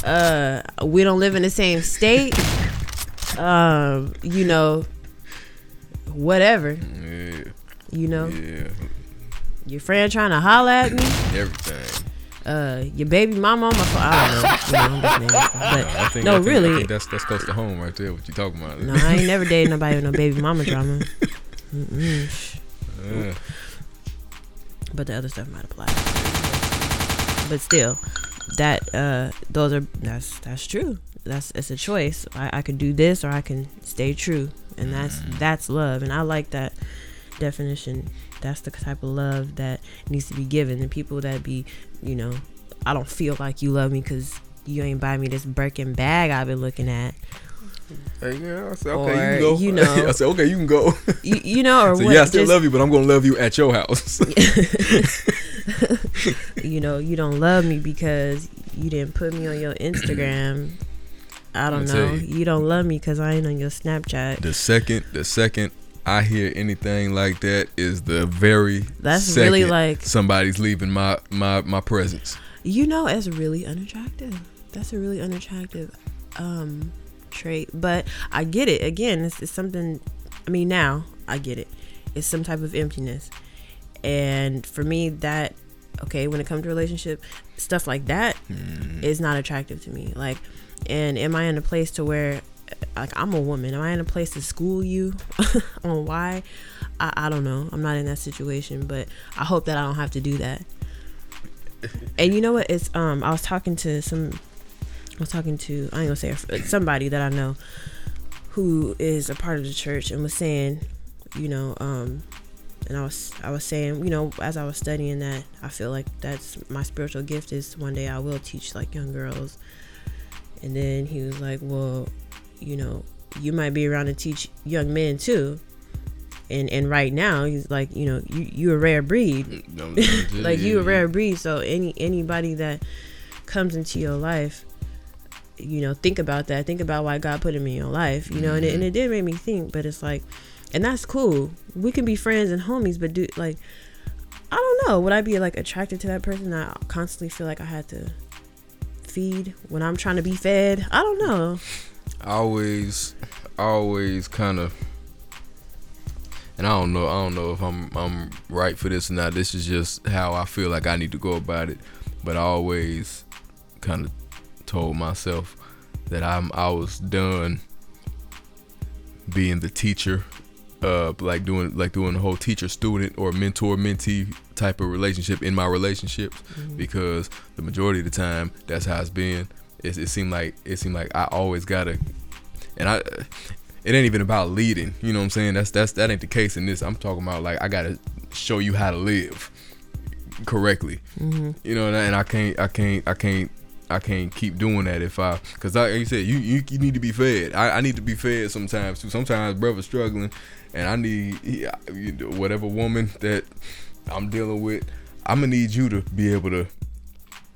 Speaker 2: Uh, we don't live in the same state. Um, you know, whatever.
Speaker 1: Yeah,
Speaker 2: You know,
Speaker 1: yeah,
Speaker 2: your friend trying to holler at me.
Speaker 1: everything.
Speaker 2: Uh, your baby mama on my phone. I don't know. You know I'm just.
Speaker 1: I
Speaker 2: but no,
Speaker 1: I think,
Speaker 2: really.
Speaker 1: that's that's close to home right there. What you talking about?
Speaker 2: no, I ain't never dated nobody with no baby mama drama. Mm-mm. But the other stuff might apply. But still, that uh, those are that's that's true. That's it's a choice. I, I could do this or I can stay true, and that's that's love. And I like that definition. That's the type of love that needs to be given. The people that be, you know, I don't feel like you love me because you ain't buy me this Birkin bag I've been looking at.
Speaker 1: Hey, yeah, I said,
Speaker 2: Or,
Speaker 1: okay, you can go.
Speaker 2: you know-
Speaker 1: I said, okay, you can go.
Speaker 2: You, you know, or
Speaker 1: so,
Speaker 2: what?
Speaker 1: yeah, I still
Speaker 2: just-
Speaker 1: love you, but I'm gonna love you at your house.
Speaker 2: you know, you don't love me because you didn't put me on your Instagram. I don't know.
Speaker 1: you.
Speaker 2: You. don't love me because I ain't on your Snapchat.
Speaker 1: the second, the second I hear anything like that is the very
Speaker 2: That's
Speaker 1: second
Speaker 2: really like,
Speaker 1: somebody's leaving my my my presence.
Speaker 2: you know, it's really unattractive. That's a really unattractive um trait. But I get it. Again, it's, it's something. I mean, now I get it. It's some type of emptiness, and for me, that okay. When it comes to relationship stuff like that,
Speaker 1: Mm.
Speaker 2: is not attractive to me. Like, and am I in a place to where, like, I'm a woman? Am I in a place to school you on why? I, I don't know. I'm not in that situation, but I hope that I don't have to do that. And you know what? It's um. I was talking to some. I was talking to I ain't gonna say somebody that I know, who is a part of the church, and was saying, you know, um, and I was I was saying, you know, as I was studying that, I feel like that's my spiritual gift is one day I will teach like young girls. And then he was like, well, you know, you might be around to teach young men too. And and right now he's like, you know, you you a rare breed. like you a rare breed. So any anybody that comes into your life, you know, think about that. Think about why God put him in your life. You know, and it, and it did make me think. But it's like, and that's cool. We can be friends and homies, but do like, I don't know. Would I be like attracted to that person? I constantly feel like I had to feed when I'm trying to be fed. I don't know.
Speaker 1: I always, always kind of, and I don't know, I don't know if I'm I'm right for this or not. This is just how I feel like I need to go about it. But I always kind of told myself that I'm I was done being the teacher, uh, like doing like doing the whole teacher student or mentor mentee type of relationship in my relationships because the majority of the time that's how it's been. It, it seemed like it seemed like I always gotta, and I. It ain't even about leading, you know what I'm saying? That's that's that ain't the case in this. I'm talking about like I gotta show you how to live correctly,
Speaker 2: Mm-hmm.
Speaker 1: you know. And I, and I can't, I can't, I can't, I can't keep doing that if I, cause like you said, you you, you need to be fed. I, I need to be fed sometimes too. Sometimes brother's struggling, and I need he- whatever woman that I'm dealing with. I'm gonna need you to be able to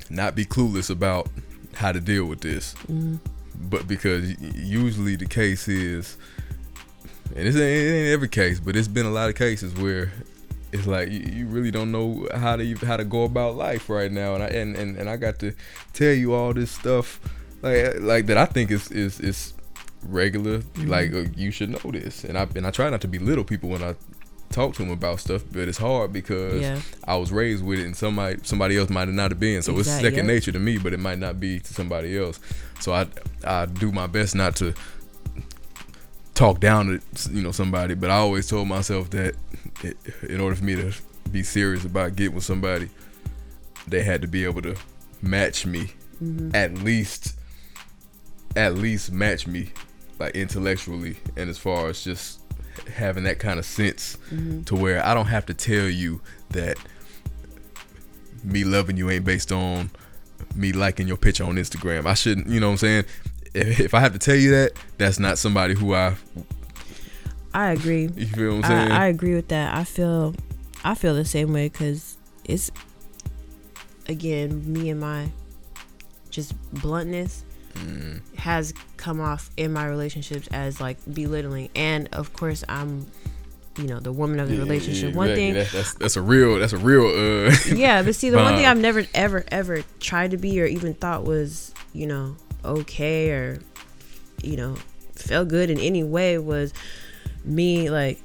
Speaker 1: not be clueless about how to deal with this.
Speaker 2: Mm-hmm.
Speaker 1: But because usually the case is, and it ain't every case, but it's been a lot of cases where it's like you, you really don't know how to how to go about life right now, and I and, and, and I got to tell you all this stuff like like that I think is is is regular. Like uh, you should know this, and I and I try not to belittle people when I talk to them about stuff, but it's hard because
Speaker 2: Yeah.
Speaker 1: I was raised with it, and somebody somebody else might not have been. So it's second nature to me, but it might not be to somebody else. So I I do my best not to talk down to you know somebody, but I always told myself that it, in order for me to be serious about getting with somebody, they had to be able to match me mm-hmm. at least at least match me like intellectually and as far as just having that kind of sense
Speaker 2: Mm-hmm.
Speaker 1: to where I don't have to tell you that me loving you ain't based on me liking your picture on Instagram. I shouldn't, you know what I'm saying? If, if I have to tell you that, that's not somebody who I,
Speaker 2: I agree.
Speaker 1: you feel what I'm saying?
Speaker 2: I, I agree with that. I feel, I feel the same way because it's, again, me and my, just bluntness
Speaker 1: Mm,
Speaker 2: has come off in my relationships as like belittling, and of course I'm, you know, the woman of the
Speaker 1: yeah,
Speaker 2: relationship.
Speaker 1: yeah,
Speaker 2: One
Speaker 1: exactly.
Speaker 2: thing,
Speaker 1: That's, that's that's a real that's a real uh
Speaker 2: yeah, but see, the one thing I've never, ever, ever tried to be or even thought was, you know, okay or, you know, felt good in any way was me, like,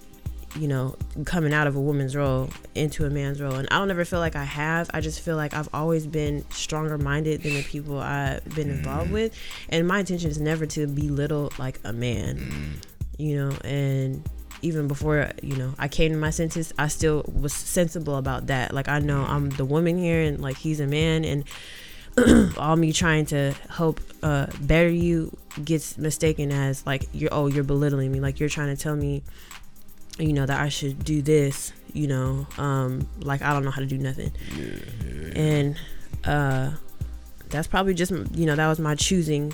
Speaker 2: you know, coming out of a woman's role into a man's role. And I don't ever feel like I have. I just feel like I've always been stronger minded than the people I've been involved with. And my intention is never to belittle, like, a man, you know, and even before you know I came to my senses, I still was sensible about that. Like I know I'm the woman here, and like he's a man, and all me trying to help uh, better you gets mistaken as like you're oh you're belittling me, like you're trying to tell me, you know that I should do this, you know, um, like I don't know how to do nothing,
Speaker 1: yeah, yeah,
Speaker 2: and uh, that's probably just you know that was my choosing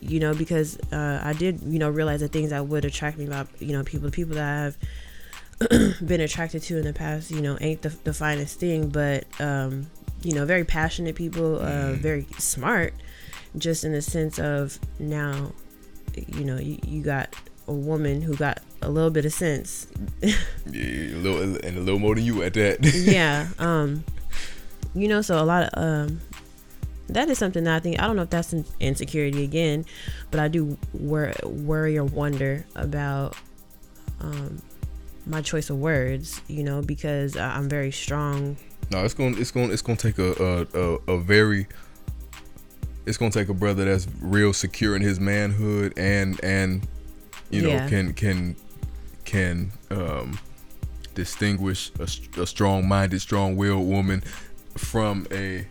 Speaker 2: you know, because uh, I did, you know, realize the things that would attract me about, you know, people, the people that I've been attracted to in the past, you know, ain't the, the finest thing, but, um, you know, very passionate people, uh, very smart, just in the sense of now, you know, you, you got a woman who got a little bit of sense.
Speaker 1: yeah, a little and a little more than you at that.
Speaker 2: yeah. Um, you know, so a lot of, um, that is something that I think I don't know if that's an insecurity again, but I do wor- worry or wonder about um, my choice of words. You know, because I'm very strong.
Speaker 1: No, it's going to it's going to it's going to take a, a a a very it's going to take a brother that's real secure in his manhood and and you know
Speaker 2: Yeah.
Speaker 1: can can can um distinguish a, a strong-minded, strong-willed woman from a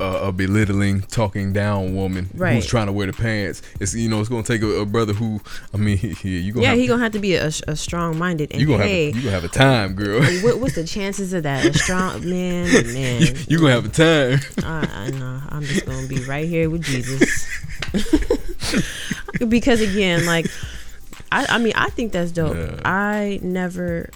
Speaker 1: a, a belittling, talking down woman
Speaker 2: Right.
Speaker 1: who's trying to wear the pants. It's you know it's going to take a, a brother who I mean yeah, you gonna
Speaker 2: yeah,
Speaker 1: have,
Speaker 2: he gonna have to be a, a strong minded. And
Speaker 1: you gonna
Speaker 2: hey,
Speaker 1: have a, you gonna have a time, girl.
Speaker 2: what, what's the chances of that? A strong man, man.
Speaker 1: you gonna have a time.
Speaker 2: I, I know. I'm just gonna be right here with Jesus. because again, like, I, I mean, I think that's dope.
Speaker 1: Yeah.
Speaker 2: I never.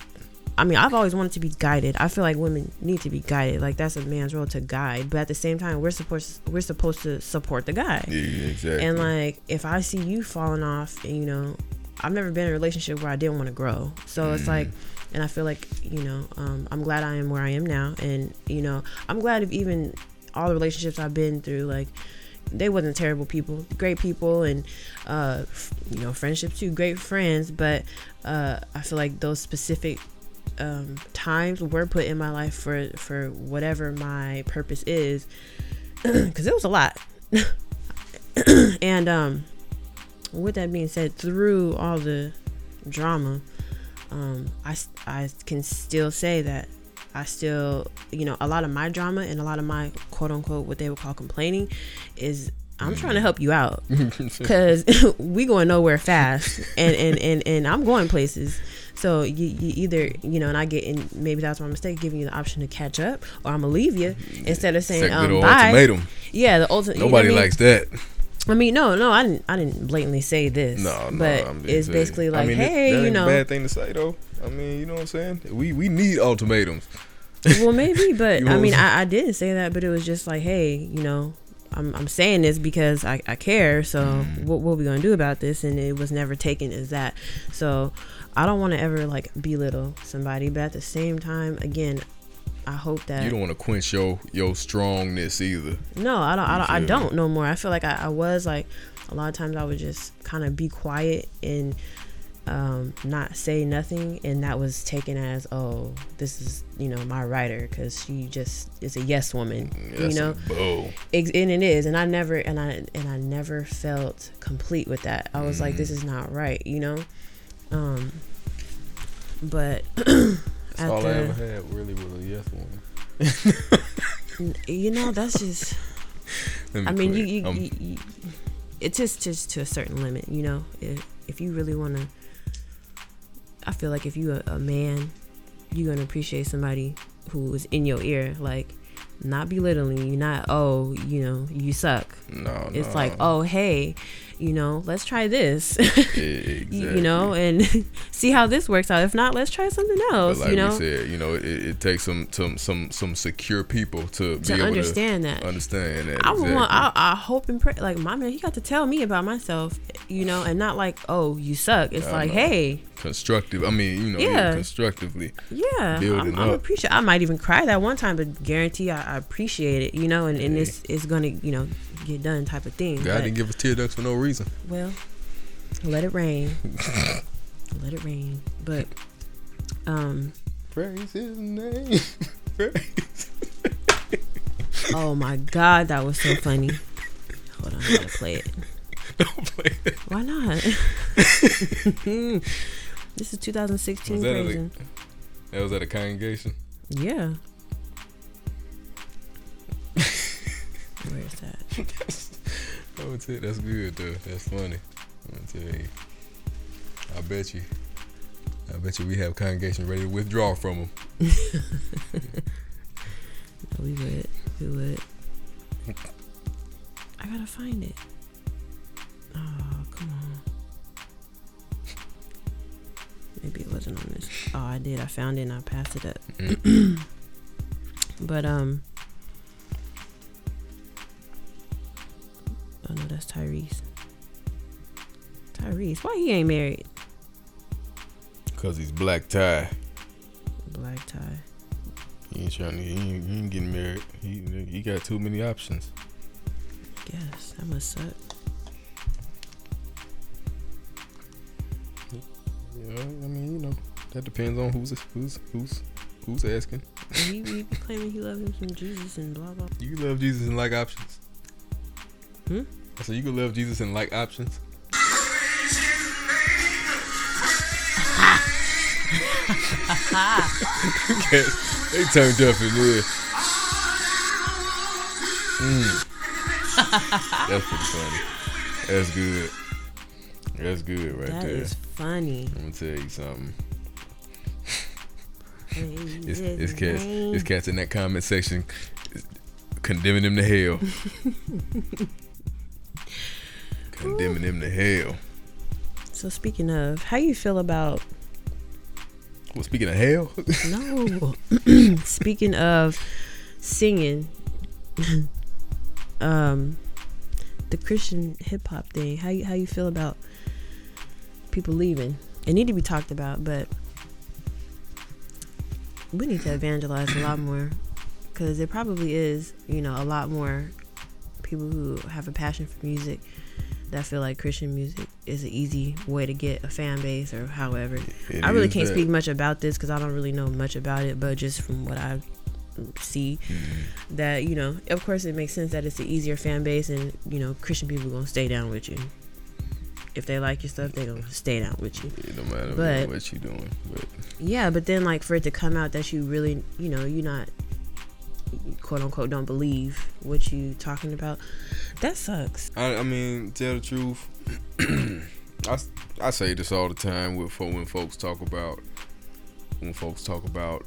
Speaker 2: I mean, I've always wanted to be guided. I feel like women need to be guided. Like that's a man's role to guide. But at the same time, we're supposed we're supposed to support the guy.
Speaker 1: Yeah, exactly.
Speaker 2: And like, if I see you falling off, and you know, I've never been in a relationship where I didn't want to grow. So it's like, and I feel like, you know, um, I'm glad I am where I am now. And, you know, I'm glad if even all the relationships I've been through, like, they wasn't terrible people, great people, and, uh, you know, friendships too, great friends. But uh, I feel like those specific um, times were put in my life for, for whatever my purpose is, because it was a lot. and, um, with that being said, through all the drama, um, I I can still say that I still, you know, a lot of my drama and a lot of my quote unquote what they would call complaining is I'm trying to help you out because we going nowhere fast and, and, and, and I'm going places. So you, you either, you know, and I get in, maybe that's my mistake, giving you the option to catch up or I'm gonna leave you instead of saying, um, bye.
Speaker 1: ultimatum.
Speaker 2: Yeah, the ultimate. you know
Speaker 1: Nobody
Speaker 2: I mean?
Speaker 1: likes that.
Speaker 2: I mean, no, no, I didn't. I didn't blatantly say this.
Speaker 1: No, no.
Speaker 2: but
Speaker 1: I'm
Speaker 2: it's
Speaker 1: saying.
Speaker 2: basically like,
Speaker 1: I mean,
Speaker 2: hey,
Speaker 1: that
Speaker 2: you know,
Speaker 1: a bad thing to say though. I mean, you know what I'm saying? We we need ultimatums.
Speaker 2: well, maybe, but
Speaker 1: You know
Speaker 2: I mean, I, I didn't say that, but it was just like, hey, you know, I'm I'm saying this because I, I care. So
Speaker 1: Mm.
Speaker 2: what what we gonna do about this? And it was never taken as that. So I don't want to ever like belittle somebody, but at the same time, again, I hope that
Speaker 1: You don't want to quench your your strongness either.
Speaker 2: No, I don't. I don't. I don't no more. I feel like I, I was like a lot of times I would just kind of be quiet and um, not say nothing, and that was taken as oh, this is you know my writer because she just is a yes woman,
Speaker 1: That's
Speaker 2: you know. Oh, and it is, and I never and I and I never felt complete with that. I was like, this
Speaker 1: Mm.
Speaker 2: is not right, you know. Um, but
Speaker 1: That's
Speaker 2: at
Speaker 1: all I ever had really was a yes woman.
Speaker 2: you know, that's just.
Speaker 1: Me
Speaker 2: I mean, you,
Speaker 1: quit.
Speaker 2: you,
Speaker 1: I'm-
Speaker 2: you, you it's just just to a certain limit, you know. If if you really want to I feel like if you a, a man, you're gonna appreciate somebody who is in your ear, like not belittling you, not oh, you know, you suck.
Speaker 1: No,
Speaker 2: It's
Speaker 1: no.
Speaker 2: like, oh hey, you know, let's try this.
Speaker 1: exactly.
Speaker 2: you know, and see how this works out. If not, let's try something else.
Speaker 1: like
Speaker 2: you know,
Speaker 1: said, you know, it, it takes some some some some secure people to, be
Speaker 2: to
Speaker 1: able
Speaker 2: understand that.
Speaker 1: understand that.
Speaker 2: I
Speaker 1: exactly.
Speaker 2: want. I, I hope and pray. Like my man, he got to tell me about myself, you know, and not like, oh, you suck. It's
Speaker 1: I
Speaker 2: like,
Speaker 1: know.
Speaker 2: hey,
Speaker 1: constructive. I mean, you know,
Speaker 2: Yeah.
Speaker 1: yeah, constructively.
Speaker 2: yeah,
Speaker 1: Building
Speaker 2: I'm, I'm appreciate. I might even cry that one time, but guarantee I, I appreciate it, you know, and, and
Speaker 1: Hey.
Speaker 2: it's it's gonna, you know, get done type of thing.
Speaker 1: God
Speaker 2: But,
Speaker 1: didn't give us tear ducts for no reason.
Speaker 2: well, let it rain. let it rain. But um,
Speaker 1: Praise His name. Praise.
Speaker 2: oh my God, that was so funny. Hold on, I gotta play it.
Speaker 1: Don't play it.
Speaker 2: Why not? this is 2016
Speaker 1: Was that a- That was at a congregation.
Speaker 2: Yeah. Where is that?
Speaker 1: I would say that's good though. That's funny. I'm gonna tell you. I bet you. I bet you we have congregation ready to withdraw from them.
Speaker 2: We would. We would. I gotta find it. Oh, come on. Maybe it wasn't on this. Oh, I did. I found it and I passed it up.
Speaker 1: Mm.
Speaker 2: But um. Oh no, that's Tyrese. Tyrese, why he ain't married?
Speaker 1: Cause he's black tie.
Speaker 2: Black tie.
Speaker 1: He ain't trying to. He ain't, he ain't getting married. He he got too many options.
Speaker 2: Guess that must suck.
Speaker 1: Yeah, I mean, you know, that depends on who's who's who's who's asking.
Speaker 2: And he, he be claiming he loves him from Jesus and blah blah.
Speaker 1: You love Jesus and like options.
Speaker 2: Hmm?
Speaker 1: I said you can love Jesus and like options. They turned up in there. Mm. That's pretty funny. That's good. That's good right
Speaker 2: That
Speaker 1: That
Speaker 2: is funny.
Speaker 1: I'm gonna tell you something. It's, it's cats. It's cats in that comment section condemning them to hell. them to hell.
Speaker 2: So speaking of, how you feel about
Speaker 1: Well, speaking of hell,
Speaker 2: no? speaking of singing, um, the Christian hip hop thing. How you how you feel about people leaving? It need to be talked about, but we need to evangelize a lot more because there probably is, you know, a lot more people who have a passion for music that feel like Christian music is an easy way to get a fan base or however.
Speaker 1: It
Speaker 2: I really can't
Speaker 1: that.
Speaker 2: speak much about this because I don't really know much about it, but just from what I see,
Speaker 1: Mm-hmm.
Speaker 2: that you know, of course, it makes sense that it's an easier fan base, and you know, Christian people gonna stay down with you. If they like your stuff, they gonna stay down with you.
Speaker 1: It don't matter
Speaker 2: But-
Speaker 1: what you doing, but
Speaker 2: Yeah, but then like for it to come out that you really, you know, you're not quote unquote don't believe what you talking about, that sucks.
Speaker 1: I, I mean, tell the truth. I, I say this all the time with when folks talk about when folks talk about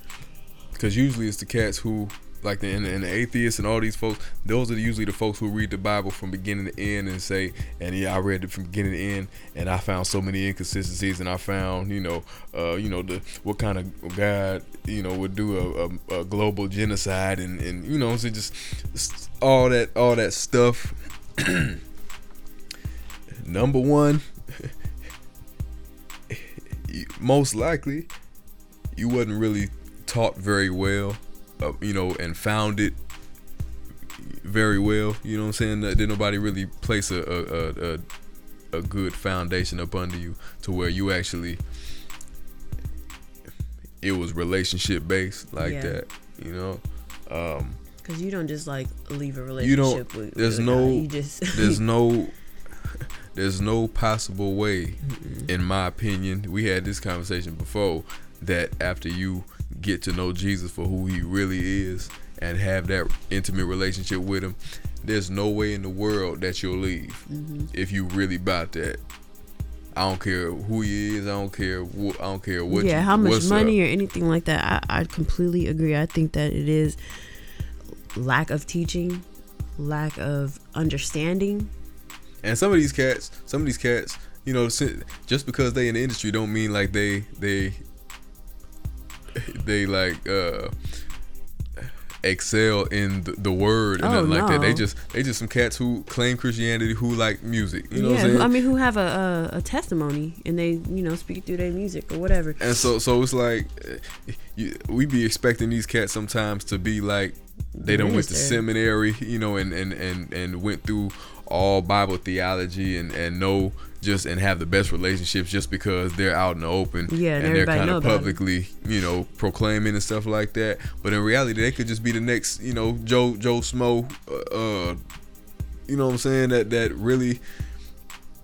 Speaker 1: because usually it's the cats who like the and, and the atheists and all these folks. Those are usually the folks who read the Bible from beginning to end and say, and yeah, I read it from beginning to end, and I found so many inconsistencies, and I found, you know, uh, you know, the what kind of God, you know, would do a, a, a global genocide, and and you know, so just all that all that stuff. Number one, most likely, you wasn't really taught very well, uh, you know, and found it very well. You know what I'm saying? That Did nobody really place a a, a, a good foundation up under you to where you actually it was relationship based like
Speaker 2: Yeah.
Speaker 1: that. You know, um,
Speaker 2: Cause you don't just like leave a relationship.
Speaker 1: You don't-
Speaker 2: with.
Speaker 1: there's
Speaker 2: with
Speaker 1: no-
Speaker 2: You just
Speaker 1: there's no there's no possible way in my opinion we had this conversation before that after you get to know jesus for who he really is and have that intimate relationship with him there's no way in the world that you'll leave mm-hmm. if you really about that I don't care who he is. I don't care. Wh- I don't care what.
Speaker 2: yeah,
Speaker 1: you-
Speaker 2: how much money
Speaker 1: up.
Speaker 2: or anything like that. I, I completely agree. I think that it is lack of teaching, lack of understanding.
Speaker 1: And some of these cats, some of these cats, you know, just because they in the industry don't mean like they they they like uh excel in the, the word and
Speaker 2: Oh,
Speaker 1: nothing like that. They just they just some cats who claim Christianity who like music. You know
Speaker 2: yeah,
Speaker 1: what I'm saying?
Speaker 2: I mean, who have a, a a testimony and they you know speak through their music or whatever.
Speaker 1: And so, so it's like uh, you, we be expecting these cats sometimes to be like they don't went to seminary, you know, and and and and went through all Bible theology and and know just and have the best relationships just because they're out in the open
Speaker 2: Yeah, and
Speaker 1: and they're kind of
Speaker 2: it.
Speaker 1: publicly, you know, proclaiming and stuff like that. But in reality, they could just be the next, you know, Joe Joe Smo, uh, uh you know what I'm saying? That that really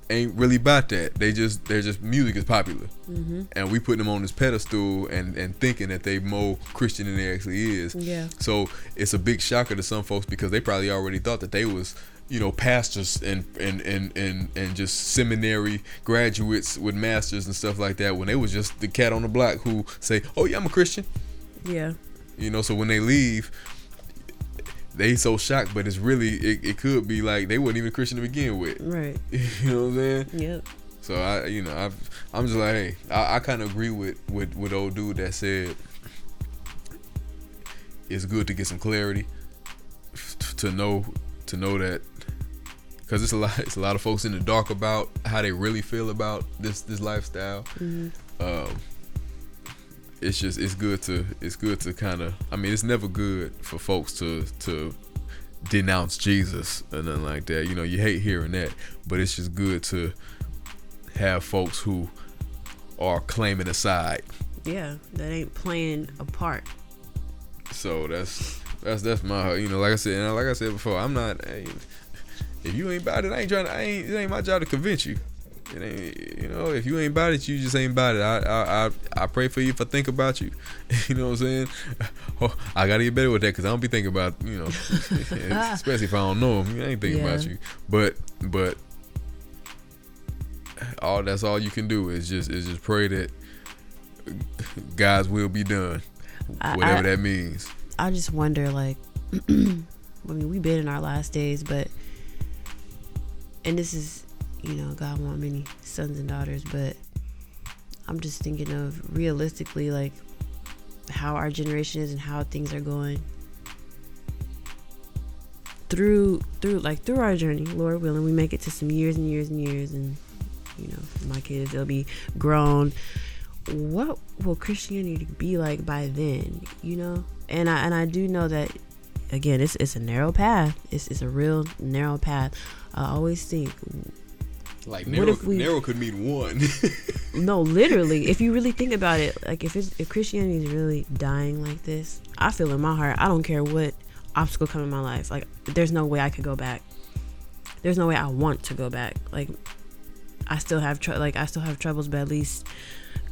Speaker 1: ain't really about that. They just they're just music is popular,
Speaker 2: Mm-hmm.
Speaker 1: and we putting them on this pedestal and and thinking that they more Christian than they actually is.
Speaker 2: Yeah.
Speaker 1: So it's a big shocker to some folks because they probably already thought that they was you know pastors and and and and, and just seminary graduates with masters and stuff like that when they was just the cat on the block who say, "Oh yeah, I'm a Christian."
Speaker 2: Yeah.
Speaker 1: You know, so when they leave. They so shocked, but it's really it, it could be like they wasn't even Christian to begin with.
Speaker 2: Right.
Speaker 1: You know what I'm saying?
Speaker 2: Yep.
Speaker 1: So I, you know, I, I'm just like, hey, I, I kind of agree with, with with old dude that said it's good to get some clarity, to know to know that, because it's a lot, it's a lot of folks in the dark about how they really feel about this this lifestyle.
Speaker 2: hmm
Speaker 1: Um, it's just it's good to it's good to kind of I mean it's never good for folks to to denounce Jesus or nothing like that. You know, you hate hearing that, but it's just good to have folks who are claiming a side.
Speaker 2: Yeah. That ain't playing a part.
Speaker 1: So that's that's that's my you know like I said and like I said before I'm not hey, if you ain't about it I ain't trying to I ain't it ain't my job to convince you. It ain't you know if you ain't about it you just ain't about it. I I I, I pray for you if I think about you. you know what I'm saying? Oh, I gotta get better with that because I don't be thinking about you know especially if I don't know him. I ain't thinking about you. But but all that's all you can do is just is just pray that God's will be done,
Speaker 2: I-
Speaker 1: whatever
Speaker 2: I-
Speaker 1: that means.
Speaker 2: I just wonder, like, I mean, we've been in our last days, but, and this is, you know, God want many sons and daughters, but I'm just thinking of realistically, like, how our generation is and how things are going through through like through our journey lord willing we make it to some years and years and years and you know my kids they'll be grown. What will christianity be like by then you know? And i and i do know that again it's it's a narrow path. It's, it's a real narrow path. I always think
Speaker 1: Like
Speaker 2: What
Speaker 1: narrow,
Speaker 2: if we-
Speaker 1: narrow could mean one.
Speaker 2: no literally if you really think about it like if it's if christianity is really dying like this i feel in my heart i don't care what obstacle come in my life like there's no way i could go back. There's no way i want to go back. Like i still have tr- like i still have troubles but at least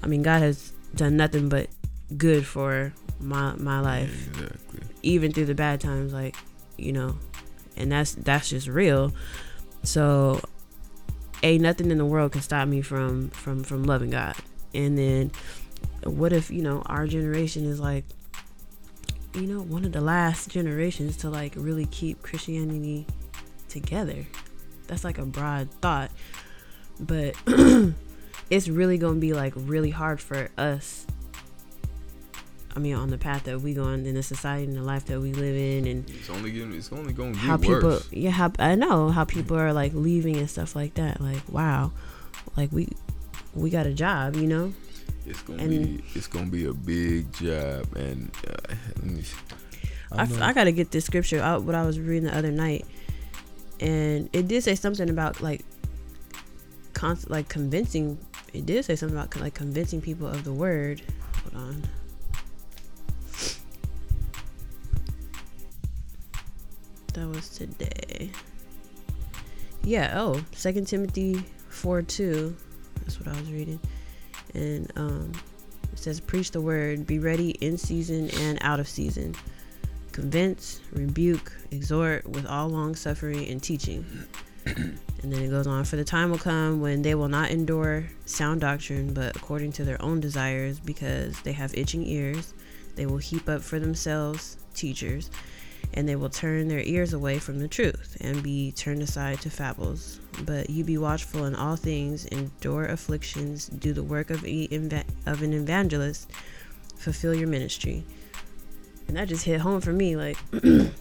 Speaker 2: i mean god has done nothing but good for my my life.
Speaker 1: exactly.
Speaker 2: even through the bad times like you know and that's that's just real. So ain't nothing in the world can stop me from from from loving god. And then what if you know our generation is like you know one of the last generations to like really keep christianity together? That's like a broad thought. But it's really gonna be like really hard for us I mean, on the path that we going in the society and the life that we live in, and
Speaker 1: It's only getting, it's only gonna get
Speaker 2: how people,
Speaker 1: worse.
Speaker 2: yeah, how I know how people are like leaving and stuff like that. Like, wow, like we we got a job, you know.
Speaker 1: It's gonna
Speaker 2: and-
Speaker 1: be it's gonna be a big job, and uh,
Speaker 2: I, f- I gotta get this scripture out. What I was reading the other night, and it did say something about like, const- like convincing. It did say something about like convincing people of the word. Hold on. That was today. Yeah. Oh, Second Timothy four two. That's what I was reading, and um, it says, "Preach the word. Be ready in season and out of season." convince, rebuke, exhort with all long suffering and teaching. and then it goes on for the time will come when they will not endure sound doctrine but according to their own desires because they have itching ears they will heap up for themselves teachers and they will turn their ears away from the truth and be turned aside to fables but you be watchful in all things endure afflictions do the work of, an evangelist fulfill your ministry and that just hit home for me like you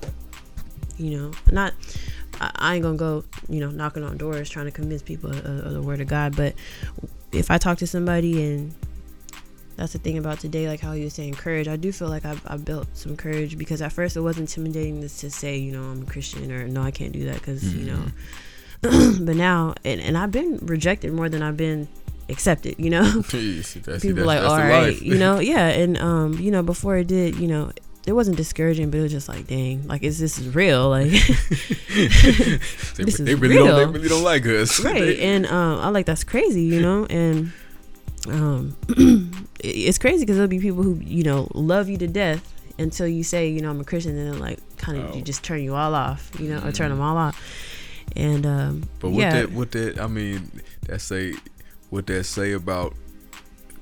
Speaker 2: know not I, ain't gonna go, you know, knocking on doors trying to convince people of, of the word of God. But if I talk to somebody and that's the thing about today, like how you were saying courage. I do feel like I've, I've built some courage because at first it was intimidating to say, you know, I'm a Christian or no, I can't do that because, mm-hmm. you know. Mm-hmm. but now, and, and I've been rejected more than I've been accepted, you know. Jeez, People that's, like, all right, you know, yeah. And, um, you know, before it did, you know, it wasn't discouraging, but it was just like, dang, like is this is real? Like
Speaker 1: they, this they really real. don't they really don't like us.
Speaker 2: Right. and um I like that's crazy, you know, and um it's crazy because there'll be people who, you know, love you to death until you say, you know, I'm a Christian and then like kind of oh. you just turn you all off, you know, mm-hmm. or turn them all off. And um
Speaker 1: But what yeah. that what that I mean, that say what that say about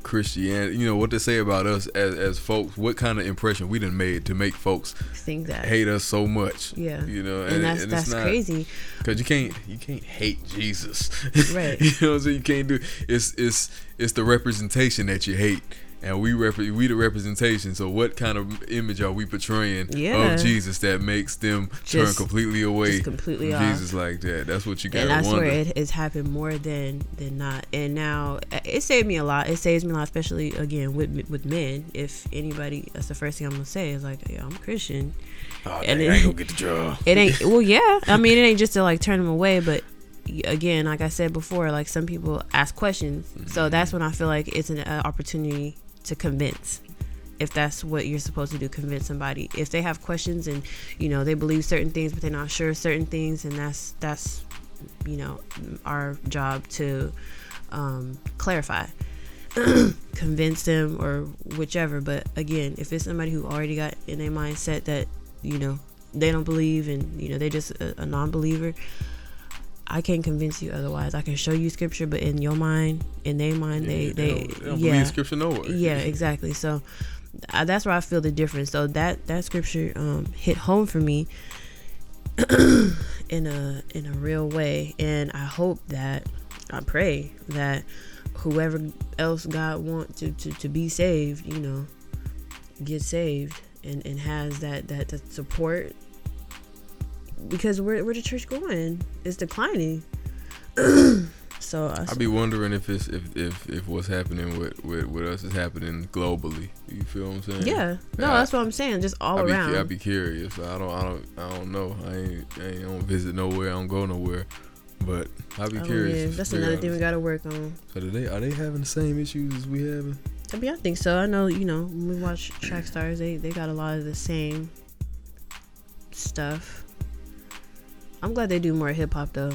Speaker 1: Christianity, you know, what they say about us as, as folks, what kind of impression we done made to make folks
Speaker 2: think that
Speaker 1: hate us so much.
Speaker 2: Yeah,
Speaker 1: you know,
Speaker 2: and, and that's and that's not, crazy.
Speaker 1: Because you can't you can't hate Jesus,
Speaker 2: right?
Speaker 1: you know, so you can't do it's it's it's the representation that you hate and we rep- we the representation. So what kind of image are we portraying yeah. of Jesus that makes them just, turn completely away
Speaker 2: completely
Speaker 1: from Jesus like that? That's what you got. And
Speaker 2: that's
Speaker 1: wonder.
Speaker 2: where it has happened more than than not. And now it saved me a lot. It saves me a lot, especially again with with men. If anybody, that's the first thing I'm gonna say is like, yeah, I'm a Christian.
Speaker 1: Oh, and dang, it, I ain't gonna get the job.
Speaker 2: It ain't. Well, yeah. I mean, it ain't just to like turn them away, but again, like I said before, like some people ask questions. Mm-hmm. So that's when I feel like it's an uh, opportunity to convince if that's what you're supposed to do convince somebody. If they have questions and you know they believe certain things but they're not sure certain things and that's that's you know our job to um, clarify convince them or whichever. But again if it's somebody who already got in their mindset that you know they don't believe and you know they're just a, a non-believer I can't convince you otherwise. I can show you scripture, but in your mind, in their mind, yeah, they they, they, don't, they don't yeah,
Speaker 1: scripture nowhere.
Speaker 2: Yeah, exactly. So uh, that's where I feel the difference. So that that scripture um, hit home for me in a in a real way, and I hope that I pray that whoever else God wants to, to, to be saved, you know, get saved and, and has that, that, that support because where where the church going? It's declining. so uh, I
Speaker 1: would be wondering if it's if, if if what's happening with, with with us is happening globally. You feel what I'm saying?
Speaker 2: Yeah. No, I, that's what I'm saying. Just all
Speaker 1: I'd
Speaker 2: around.
Speaker 1: Be, I'd be curious. I don't I don't I don't know. I ain't I ain't don't visit nowhere. I don't go nowhere. But I'd be oh, curious.
Speaker 2: Yeah. That's another thing we gotta work on.
Speaker 1: So do they are they having the same issues as we having?
Speaker 2: I mean, I think so. I know, you know, when we watch track stars, they, they got a lot of the same stuff. I'm glad they do more hip hop though.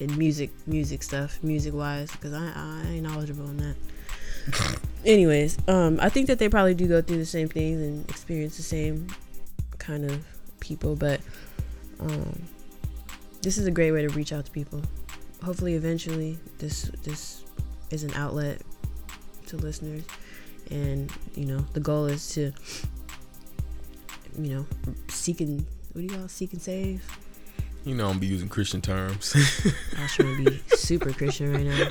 Speaker 2: And music, music stuff, music wise, because I, I ain't knowledgeable on that. Anyways, um, I think that they probably do go through the same things and experience the same kind of people, but um, this is a great way to reach out to people. Hopefully, eventually, this this is an outlet to listeners, and you know, the goal is to you know seeking what do y'all seek and save?
Speaker 1: You know, I'm be using Christian terms.
Speaker 2: I was trying to be super Christian right now.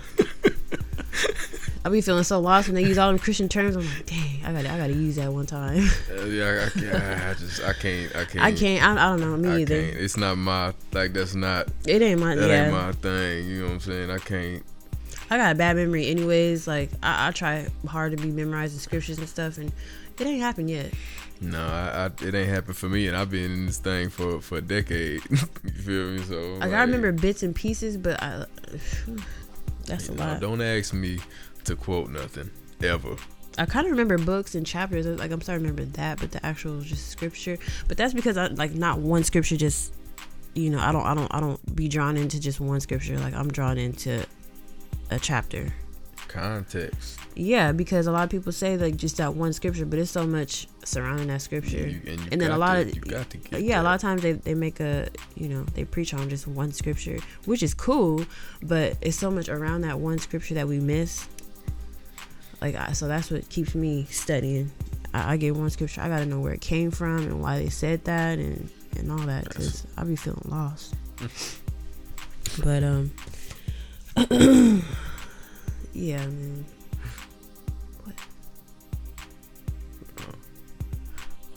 Speaker 2: I be feeling so lost when they use all them Christian terms. I'm like, dang, I got I got to use that one time.
Speaker 1: Uh, yeah, I, can't. I just I can't. I can't.
Speaker 2: I can't. I, I don't know. Me I either.
Speaker 1: Can't. It's not my like. That's not.
Speaker 2: It ain't my.
Speaker 1: That
Speaker 2: yeah.
Speaker 1: ain't my thing. You know what I'm saying? I can't.
Speaker 2: I got a bad memory, anyways. Like I, I try hard to be memorizing scriptures and stuff, and it ain't happened yet.
Speaker 1: No, I, I, it ain't happened for me, and I've been in this thing for for a decade. you feel me? So
Speaker 2: like, like, I remember bits and pieces, but I that's a know, lot.
Speaker 1: Don't ask me to quote nothing ever.
Speaker 2: I kind of remember books and chapters. Like I'm starting to remember that, but the actual just scripture. But that's because I like not one scripture. Just you know, I don't, I don't, I don't be drawn into just one scripture. Like I'm drawn into a chapter.
Speaker 1: context.
Speaker 2: Yeah, because a lot of people say like just that one scripture, but it's so much surrounding that scripture.
Speaker 1: Yeah, you- and you
Speaker 2: and then a lot
Speaker 1: to-
Speaker 2: of
Speaker 1: you got to get
Speaker 2: yeah, a lot of times they, they make a you know they preach on just one scripture, which is cool, but it's so much around that one scripture that we miss. Like I, so that's what keeps me studying. I, I get one scripture, I gotta know where it came from and why they said that and and all that because I be feeling lost. but um, yeah, man.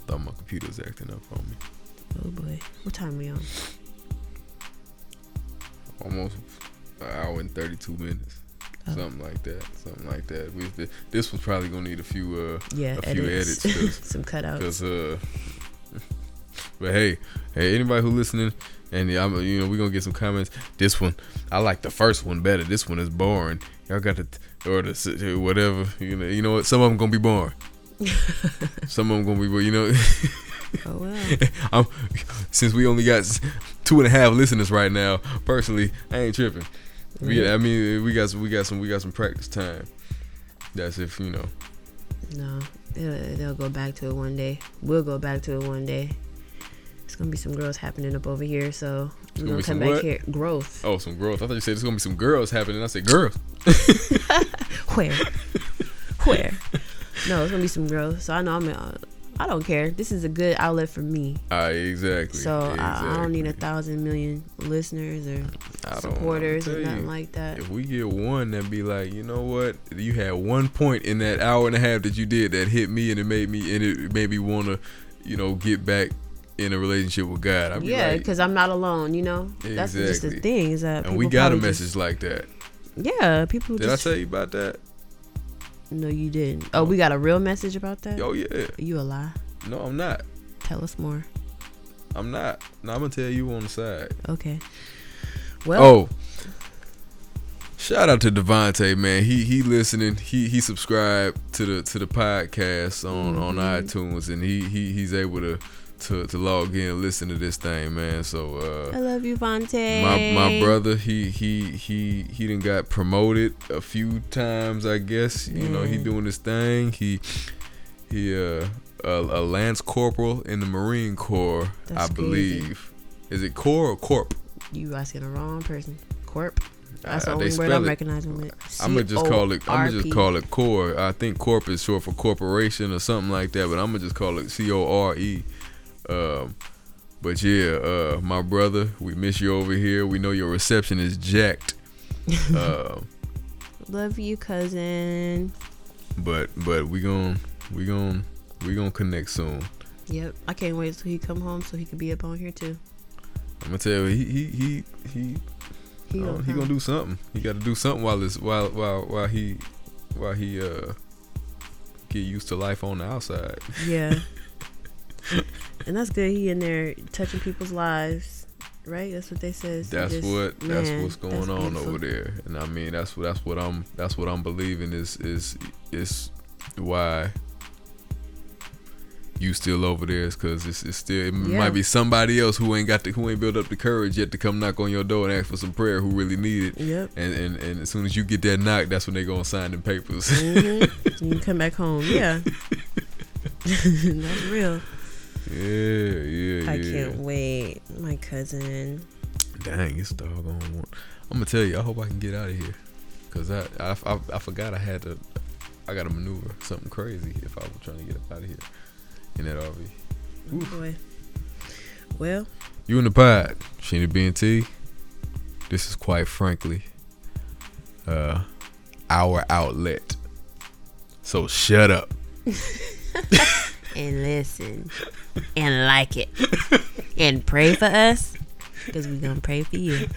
Speaker 1: Thought my computer was acting up on me.
Speaker 2: Oh boy, what time we on?
Speaker 1: Almost an hour and thirty two minutes.
Speaker 2: Oh.
Speaker 1: Something like that. Something like that. We, this was probably gonna need a few uh
Speaker 2: Yeah,
Speaker 1: a few
Speaker 2: edits,
Speaker 1: edits, 'cause-
Speaker 2: some cutouts.
Speaker 1: Cause uh, but hey, hey, anybody who listening, and yeah, I'm, you know, we're gonna get some comments. This one, I like the first one better. This one is boring. Y'all got to, or the whatever. You know, you know what? Some of them gonna be boring. some of them gonna be, you know.
Speaker 2: Oh well.
Speaker 1: I'm, since we only got two and a half listeners right now, personally, I ain't tripping. We,
Speaker 2: Yeah.
Speaker 1: I mean, we got some, we got some, we got some practice time. That's if you know.
Speaker 2: No, they'll, they'll go back to it one day. We'll go back to it one day. It's gonna be some growth happening up over here, so we're
Speaker 1: gonna
Speaker 2: gonna come back
Speaker 1: what?
Speaker 2: here. Growth.
Speaker 1: Oh, some growth. I thought you said there's gonna be some girls happening. I said girls.
Speaker 2: Where? Where? No, it's gonna be some growth. So I know I'm. Uh, I don't care. This is a good outlet for me.
Speaker 1: Ah, exactly.
Speaker 2: So I, I don't need a thousand million listeners or supporters or nothing
Speaker 1: you.
Speaker 2: like that.
Speaker 1: If we get one that be like, you know what, you had one point in that hour and a half that you did that hit me and it made me and it made me want to, you know, get back in a relationship with God. I'd
Speaker 2: Yeah,
Speaker 1: like,
Speaker 2: because I'm not alone. You know, that's just the thing is that
Speaker 1: and we got a
Speaker 2: probably just-
Speaker 1: message like that.
Speaker 2: yeah, people
Speaker 1: Did
Speaker 2: just
Speaker 1: I tell you about that?
Speaker 2: No, you didn't. Oh, we got a real message about that.
Speaker 1: Oh yeah.
Speaker 2: Are You a lie?
Speaker 1: No, I'm not.
Speaker 2: Tell us more.
Speaker 1: I'm not. No, I'm gonna tell you on the side.
Speaker 2: Okay. Well,
Speaker 1: Oh, shout out to Devonte, man. He he listening. He he subscribed to the to the podcast on on
Speaker 2: Mhm.
Speaker 1: iTunes, and he he he's able to to to log in and listen to this thing, man. So uh, I
Speaker 2: love you, Vontae.
Speaker 1: my my brother, he he he he didn't got promoted a few times, I guess. You know, he doing his thing. He he uh a, a lance corporal in the Marine Corps,
Speaker 2: That's
Speaker 1: I
Speaker 2: crazy.
Speaker 1: believe. Is it Corps or Corp?
Speaker 2: You asking the wrong person. Corp. That's
Speaker 1: Uh,
Speaker 2: the only word I'm
Speaker 1: it-
Speaker 2: recognizing with.
Speaker 1: I'm gonna just call it. I'm gonna just call it core. I think corp is short for corporation or something like that. But I'm gonna just call it C O R E. Um, but yeah, uh, my brother, we miss you over here. We know your reception is jacked. uh,
Speaker 2: Love you, cousin.
Speaker 1: but but we gon' we gon' we gonna connect soon.
Speaker 2: Yep. I can't wait till he come home so he could be up on here too.
Speaker 1: I'm gonna tell you, he he he he
Speaker 2: He gonna,
Speaker 1: he gonna do something. He got to do something while this while while while he while he uh get used to life on the outside.
Speaker 2: Yeah. and that's good. He in there touching people's lives, right? That's what they said. So
Speaker 1: That's
Speaker 2: just-
Speaker 1: what that's what's going
Speaker 2: that's
Speaker 1: on
Speaker 2: beautiful.
Speaker 1: over there, and I mean that's what that's what I'm that's what I'm believing is is is why you still over there is because it's, it's still it
Speaker 2: Yeah.
Speaker 1: might be somebody else who ain't got the who ain't built up the courage yet to come knock on your door and ask for some prayer who really need it,
Speaker 2: Yep.
Speaker 1: and and, and as soon as you get that knock, that's when they gonna sign them papers.
Speaker 2: hmm you can come back home. Yeah. that's real.
Speaker 1: Yeah, yeah,
Speaker 2: I
Speaker 1: yeah.
Speaker 2: can't wait. My cousin.
Speaker 1: Dang, it's doggone. one. I'm gonna tell you. I hope I can get out of here, cause I I, I I forgot I had to. I got to maneuver something crazy if I was trying to get up out of here in that RV.
Speaker 2: Oh boy. Well,
Speaker 1: You in the pod, Shina B and T. This is quite frankly, uh, our outlet. So shut up.
Speaker 2: and listen and like it and pray for us because we're going to pray for you.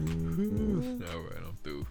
Speaker 2: Mm-hmm. All right, I'm through.